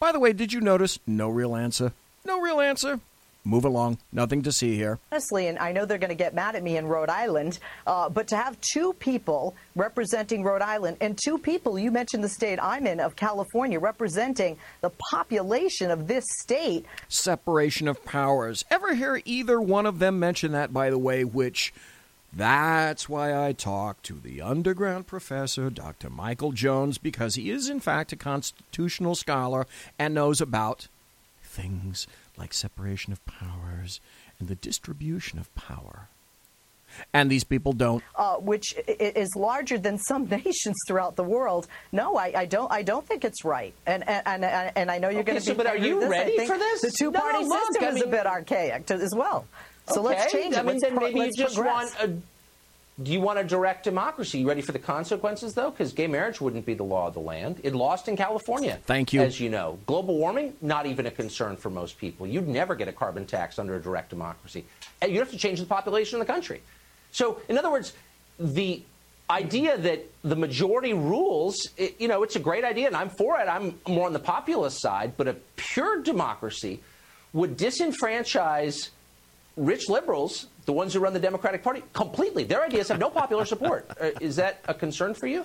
By the way, did you notice? No real answer. No real answer. Move along. Nothing to see here.
honestly, and I know they're going to get mad at me in Rhode Island, uh, but to have two people representing Rhode Island and two people, you mentioned the state I'm in of California, representing the population of this state.
Separation of powers. Ever hear either one of them mention that, by the way, which. That's why I talk to the underground professor, Dr. Michael Jones, because he is, in fact, a constitutional scholar and knows about things like separation of powers and the distribution of power. And these people don't.
uh, which i- i- is larger than some nations throughout the world. No, I, I don't. I don't think it's right. And and and, and I know you're
Okay,
going to
so
be.
but are you
this.
Ready for this?
The two-party
No, look,
system
I
is a bit archaic to, as well. So let's change it.
I mean,
Let's
then
pro-
maybe you
let's
just
progress.
want a. Do you want a direct democracy? You ready for the consequences, though? Because gay marriage wouldn't be the law of the land. It lost in California.
Thank you.
As you know, global warming not even a concern for most people. You'd never get a carbon tax under a direct democracy. You'd have to change the population of the country. So, in other words, the idea that the majority rules, it, you know, it's a great idea, and I'm for it. I'm more on the populist side, but a pure democracy would disenfranchise rich liberals, the ones who run the Democratic Party, completely. Their ideas have no popular support. Uh, is that a concern for you?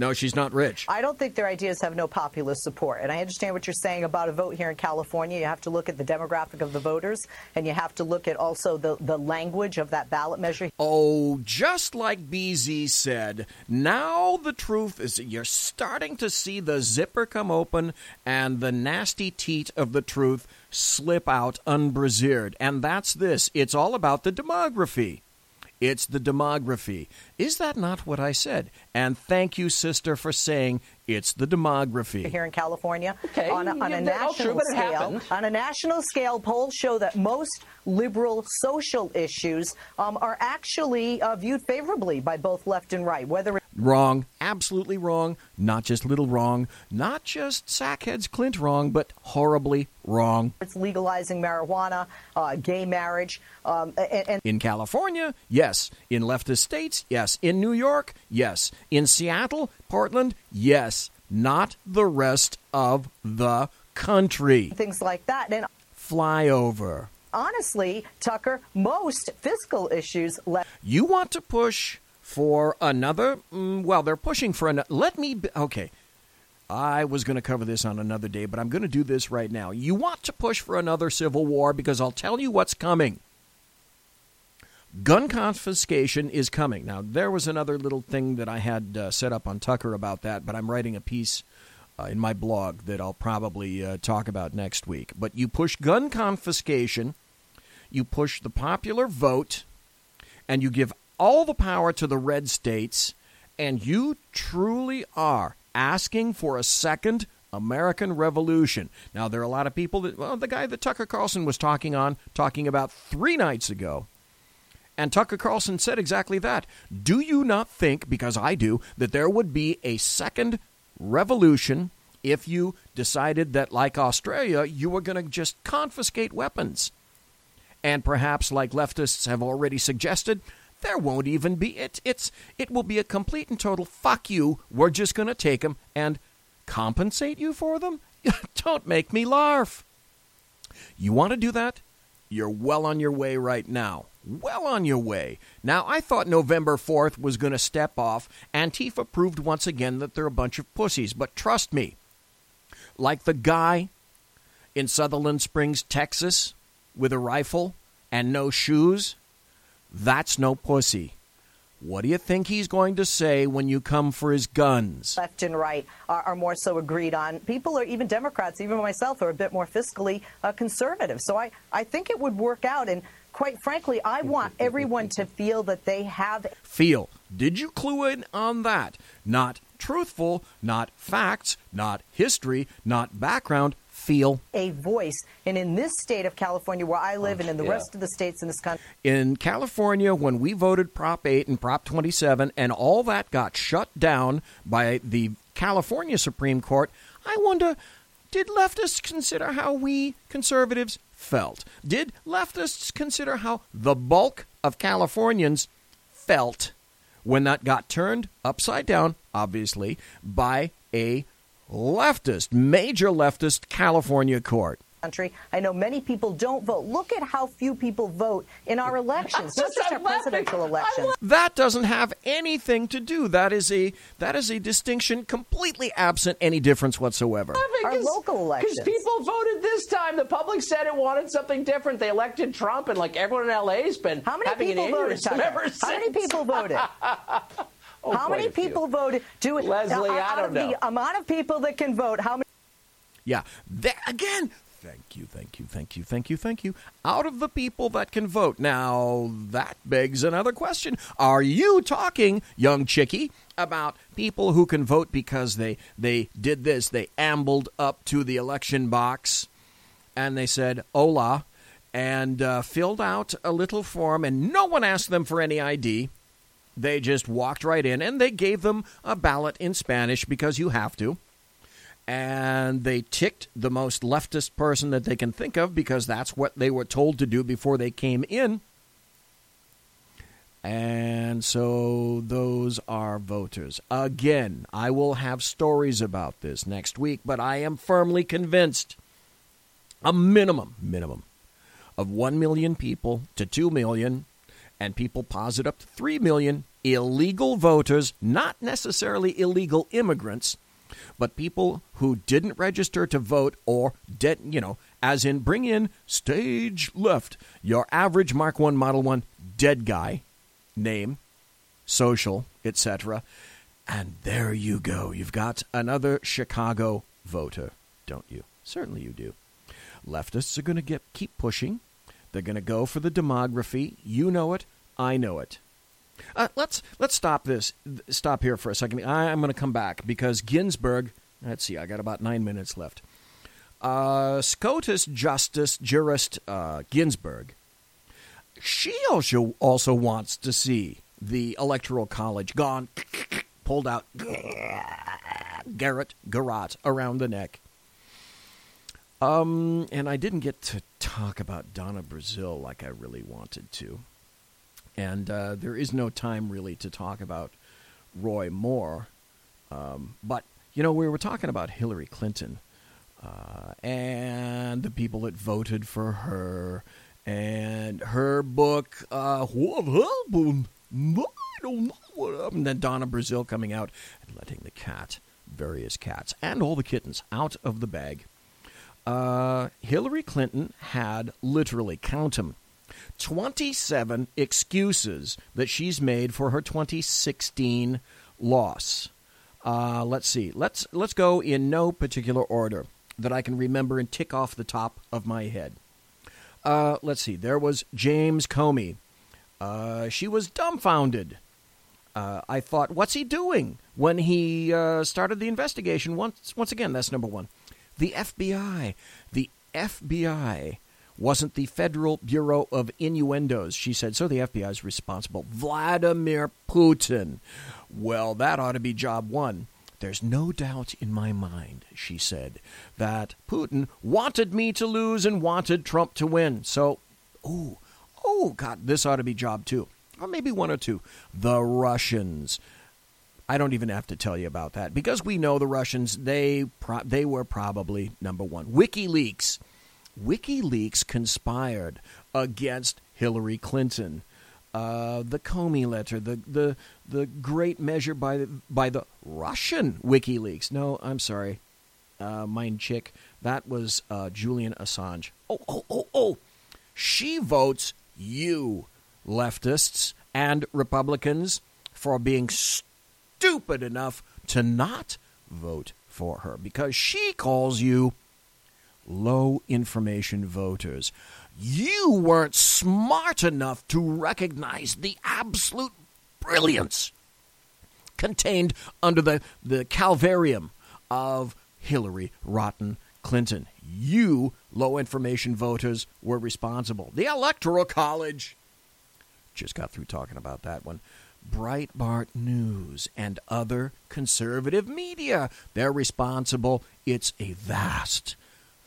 No, she's not rich.
I don't think their ideas have no populist support. And I understand what you're saying about a vote here in California. You have to look at the demographic of the voters, and you have to look at also the, the language of that ballot measure.
Oh, just like BZ said, now the truth is that you're starting to see the zipper come open and the nasty teat of the truth slip out unbrazeered. And that's this it's all about the demography. It's the demography. Is that not what I said? And thank you, sister, for saying it's the demography.
here in California.
Okay,
on a, on
yeah,
a
that's all true,
national
but it
scale,
happened.
on a national scale, polls show that most liberal social issues um, are actually uh, viewed favorably by both left and right. Whether
Wrong. Absolutely wrong. Not just little wrong. Not just sackheads Clint wrong, but horribly wrong.
it's legalizing marijuana, uh, gay marriage, um, and, and
In California, yes. In leftist states, yes. In New York, yes. In Seattle, Portland, yes. Not the rest of the country.
Things like that. And
Flyover.
honestly, Tucker, most fiscal issues left.
You want to push for another? Mm, well, they're pushing for another. Let me. Be, okay. I was going to cover this on another day, but I'm going to do this right now. You want to push for another civil war because I'll tell you what's coming. Gun confiscation is coming. Now, there was another little thing that I had uh, set up on Tucker about that, but I'm writing a piece uh, in my blog that I'll probably uh, talk about next week. But you push gun confiscation, you push the popular vote, and you give all the power to the red states, and you truly are asking for a second American Revolution. Now, there are a lot of people that, well, the guy that Tucker Carlson was talking on, talking about three nights ago, and Tucker Carlson said exactly that. Do you not think, because I do, that there would be a second revolution if you decided that, like Australia, you were going to just confiscate weapons? And perhaps, like leftists have already suggested, there won't even be it. It's it will be a complete and total fuck you. We're just going to take them and compensate you for them. Don't make me laugh. You want to do that? You're well on your way right now. Well on your way. Now, I thought November 4th was going to step off. Antifa proved once again that they're a bunch of pussies. But trust me, like the guy in Sutherland Springs, Texas, with a rifle and no shoes, that's no pussy. What do you think he's going to say when you come for his guns?
left and right are, are more so agreed on. People are even Democrats, even myself, are a bit more fiscally uh, conservative. So I, I think it would work out. And quite frankly, I want everyone to feel that they have
Feel. Did you clue in on that? Not truthful, not facts, not history, not background. Feel.
a voice. And in this state of California, where I live, oh, and in the
yeah.
rest of the states in this country,
In California, when we voted Prop 8 and Prop 27, and all that got shut down by the California Supreme Court, I wonder did leftists consider how we conservatives felt? Did leftists consider how the bulk of Californians felt when that got turned upside down, obviously, by a leftist, major leftist California court?
Country. I know many people don't vote. Look at how few people vote in our elections, not just our presidential elections.
That doesn't have anything to do. That is a that is a distinction completely absent any difference whatsoever.
Our local elections.
Because people voted this time. The public said it wanted something different. They elected Trump, and like everyone in LA has been
How many
having
people
an
voted?
aneurysm
Tucker?
ever since.
How many people voted?
Oh,
how many
a few.
people voted? Do it,
Leslie,
out
I don't
of
know.
The amount of people that can vote. How many?
Yeah. That, again, thank you, thank you, thank you, thank you, thank you. Out of the people that can vote. Now, that begs another question. Are you talking, young chickie, about people who can vote because they they did this, they ambled up to the election box and they said hola and uh, filled out a little form and no one asked them for any ID. They just walked right in and they gave them a ballot in Spanish because you have to and they ticked the most leftist person that they can think of because that's what they were told to do before they came in. And so those are voters. Again, I will have stories about this next week, but I am firmly convinced a minimum, minimum of 1 million people to 2 million, and people posit up to 3 million illegal voters, not necessarily illegal immigrants, but people who didn't register to vote or dead, you know, as in bring in stage left, your average Mark 1 Model 1 dead guy, name, social, etc. And there you go. You've got another Chicago voter, don't you? Certainly you do. Leftists are going to get keep pushing. They're going to go for the demography. You know it. I know it. Uh, let's let's stop this. Stop here for a second. I, I'm going to come back because Ginsburg. Let's see. I got about nine minutes left. Uh, SCOTUS Justice Jurist uh, Ginsburg. She also also wants to see the Electoral College gone, pulled out, Garrett garrot around the neck. Um, and I didn't get to talk about Donna Brazile like I really wanted to. And uh, there is no time really to talk about Roy Moore. Um, but, you know, we were talking about Hillary Clinton. uh, and the people that voted for her, and her book, uh, What Happened? I don't know what happened. And then Donna Brazile coming out and letting the cat, various cats, and all the kittens out of the bag. Uh, Hillary Clinton had literally, count them, 27 excuses that she's made for her 2016 loss. Uh, let's see. Let's let's go in no particular order that I can remember and tick off the top of my head. Uh, let's see. There was James Comey. Uh, she was dumbfounded. Uh, I thought, what's he doing when he uh, started the investigation? Once, once again, that's number one. The FBI. The FBI wasn't the Federal Bureau of Innuendos, she said. So the FBI is responsible. Vladimir Putin. Well, that ought to be job one. There's no doubt in my mind, she said, that Putin wanted me to lose and wanted Trump to win. So, oh, oh, God, this ought to be job two. Or maybe one or two. The Russians. I don't even have to tell you about that because we know the Russians. They pro- they were probably number one. WikiLeaks, WikiLeaks conspired against Hillary Clinton. Uh, the Comey letter, the, the the great measure by the, by the Russian WikiLeaks. No, I'm sorry, uh, mine chick. That was uh, Julian Assange. Oh, oh, oh, oh! She votes you, leftists and Republicans, for being stupid enough to not vote for her because she calls you low information voters. You weren't smart enough to recognize the absolute brilliance contained under the, the calvarium of Hillary Rotten Clinton. You, low information voters, were responsible. The Electoral College. Just got through talking about that one. Breitbart News and other conservative media. They're responsible. It's a vast,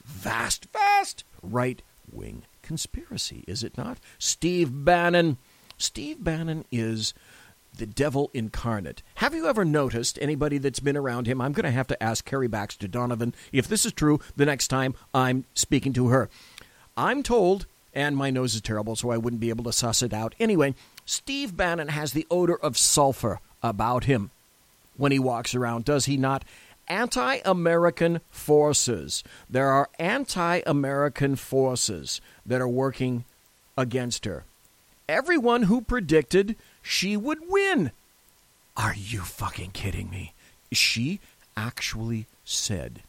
vast, vast right wing conspiracy, is it not? Steve Bannon. Steve Bannon is the devil incarnate. Have you ever noticed anybody that's been around him? I'm going to have to ask Carrie Baxter Donovan if this is true the next time I'm speaking to her. I'm told, and my nose is terrible, so I wouldn't be able to suss it out. Anyway, Steve Bannon has the odor of sulfur about him when he walks around, does he not? Anti American forces. There are anti American forces that are working against her. Everyone who predicted she would win. Are you fucking kidding me? She actually said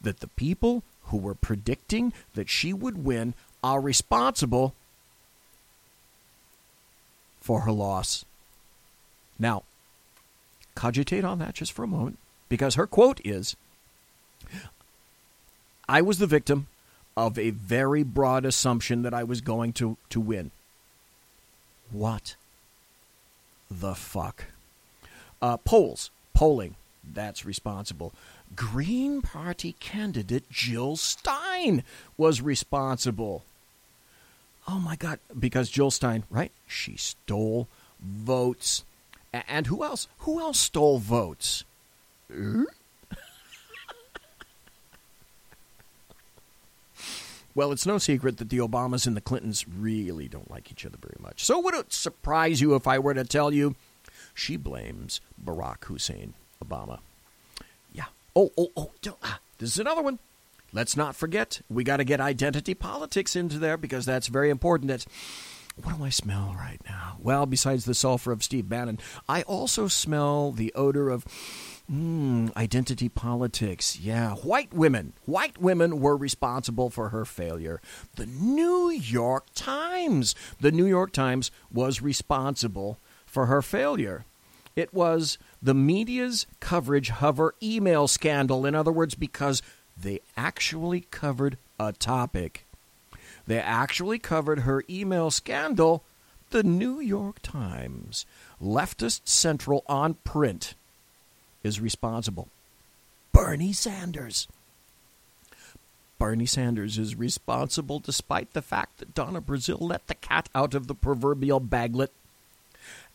that the people who were predicting that she would win are responsible for her loss. Now, cogitate on that just for a moment, because her quote is I was the victim of a very broad assumption that I was going to, to win. What the fuck? Uh, polls, polling, that's responsible. Green Party candidate Jill Stein was responsible. Oh my God, because Jill Stein, right? She stole votes. And who else? Who else stole votes? well, it's no secret that the Obamas and the Clintons really don't like each other very much. So, would it surprise you if I were to tell you she blames Barack Hussein Obama? Yeah. Oh, oh, oh. Ah, this is another one. Let's not forget, we got to get identity politics into there because that's very important. That's what do I smell right now? Well, besides the sulfur of Steve Bannon, I also smell the odor of mm, identity politics. Yeah, white women. White women were responsible for her failure. The New York Times. The New York Times was responsible for her failure. It was the media's coverage of her email scandal. In other words, because they actually covered a topic. They actually covered her email scandal. The New York Times, leftist central on print, is responsible. Bernie Sanders. Bernie Sanders is responsible despite the fact that Donna Brazile let the cat out of the proverbial baglet.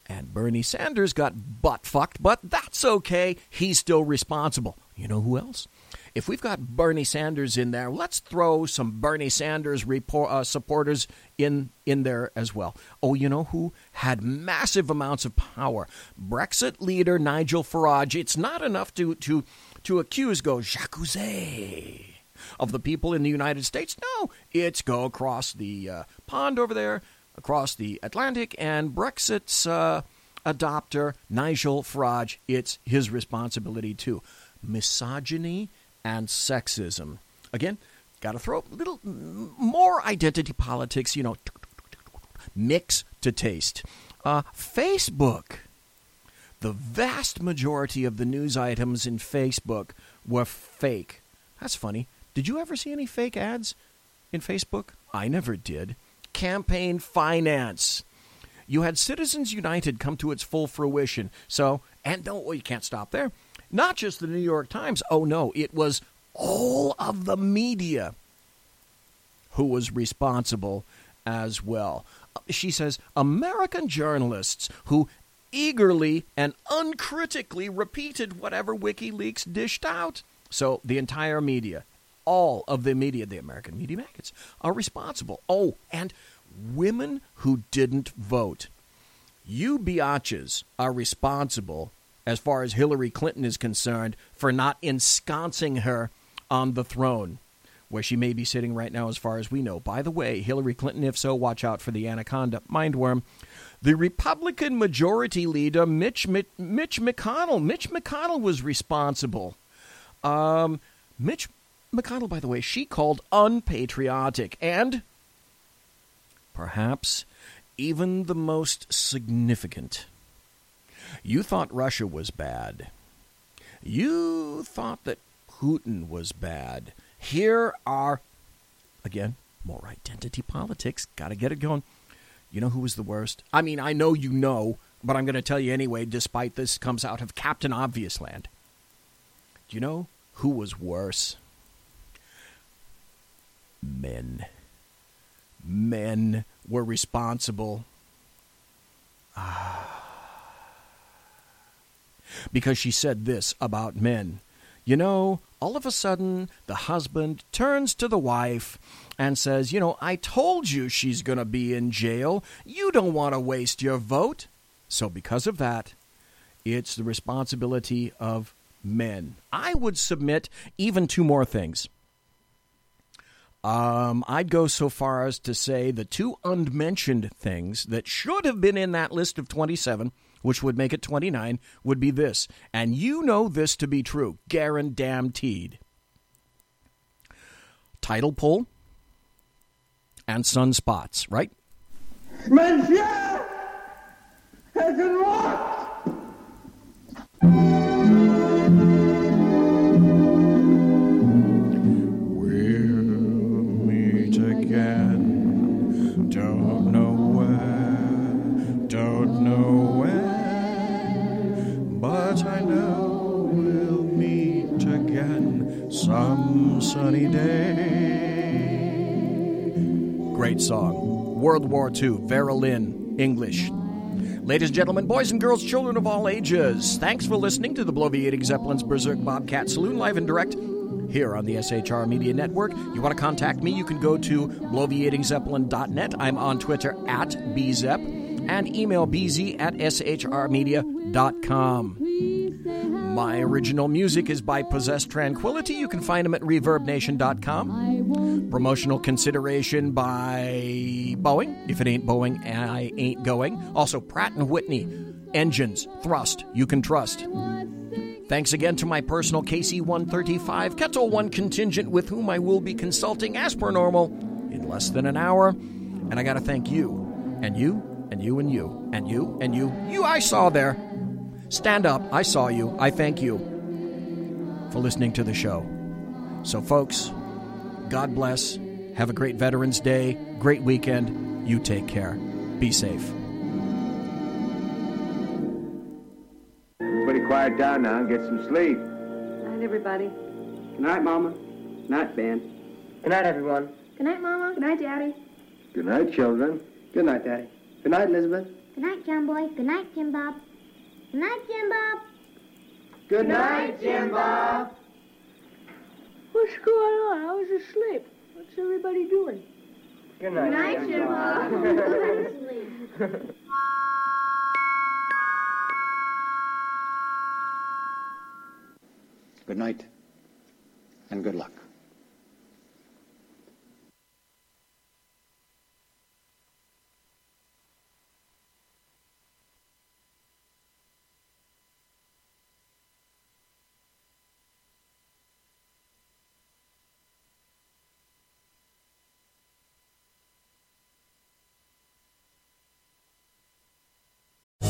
And Bernie Sanders got butt fucked, but that's okay. He's still responsible. You know who else? If we've got Bernie Sanders in there, let's throw some Bernie Sanders report, uh, supporters in in there as well. Oh, you know who had massive amounts of power? Brexit leader Nigel Farage. It's not enough to to to accuse, go j'accuse of the people in the United States. No, it's go across the uh, pond over there, across the Atlantic, and Brexit's uh, adopter Nigel Farage. It's his responsibility too. Misogyny and sexism. Again, got to throw a little more identity politics, you know, mix to taste. Uh, Facebook. The vast majority of the news items in Facebook were fake. That's funny. Did you ever see any fake ads in Facebook? I never did. Campaign finance. You had Citizens United come to its full fruition. So, and don't, well, you can't stop there. Not just the New York Times. Oh, no, it was all of the media who was responsible as well. She says American journalists who eagerly and uncritically repeated whatever WikiLeaks dished out. So the entire media, all of the media, the American media maggots, are responsible. Oh, and women who didn't vote. You biatches are responsible, as far as Hillary Clinton is concerned, for not ensconcing her on the throne, where she may be sitting right now, as far as we know. By the way, Hillary Clinton, if so, watch out for the anaconda mindworm. The Republican Majority Leader, Mitch, Mitch, Mitch McConnell. Mitch McConnell was responsible. Um, Mitch McConnell, by the way, she called unpatriotic and perhaps even the most significant. You thought Russia was bad. You thought that Putin was bad. Here are, again, more identity politics. Got to get it going. You know who was the worst? I mean, I know you know, but I'm going to tell you anyway, despite this comes out of Captain Obviousland. Do you know who was worse? Men. Men were responsible. Because she said this about men. You know, all of a sudden, the husband turns to the wife and says, You know, I told you she's going to be in jail. You don't want to waste your vote. So, because of that, it's the responsibility of men. I would submit even two more things. Um, I'd go so far as to say the two unmentioned things that should have been in that list of 27 which would make it 29, would be this. And you know this to be true, guaranteed. Tidal pull and sunspots, right?
Monsieur has unlocked!
Some sunny day. Great song. World War II, Vera Lynn, English. Ladies and gentlemen, boys and girls, children of all ages, thanks for listening to the Bloviating Zeppelin's Berserk Bobcat Saloon live and direct here on the SHR Media Network. You want to contact me, you can go to bloviatingzeppelin.net. I'm on Twitter at bzep and email bz at shrmedia.com. My original music is by Possessed Tranquility. You can find them at reverbnation.com. Promotional consideration by Boeing. If it ain't Boeing, I ain't going. Also, Pratt & Whitney. Engines, thrust, you can trust. Thanks again to my personal KC 135 Ketel 1 contingent with whom I will be consulting as per normal in less than an hour. And I got to thank you, and you, and you, and you, and you, and you, you I saw there. Stand up. I saw you. I thank you for listening to the show. So, folks, God bless. Have a great Veterans Day, great weekend. You take care. Be safe.
Everybody quiet down now and get some sleep.
Night, everybody.
Good night, Mama. Good night, Ben. Good night, everyone.
Good night, Mama. Good night, Daddy.
Good night, children. Good night, Daddy. Good night, Elizabeth.
Good night, John Boy. Good night, Jim Bob. Good night, Jim Bob.
Good
night, Jim Bob. What's going on? I was asleep. What's everybody doing?
Good
night.
Good night, Jim, Jim Bob. Jimbo.
Good night, and good luck.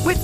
With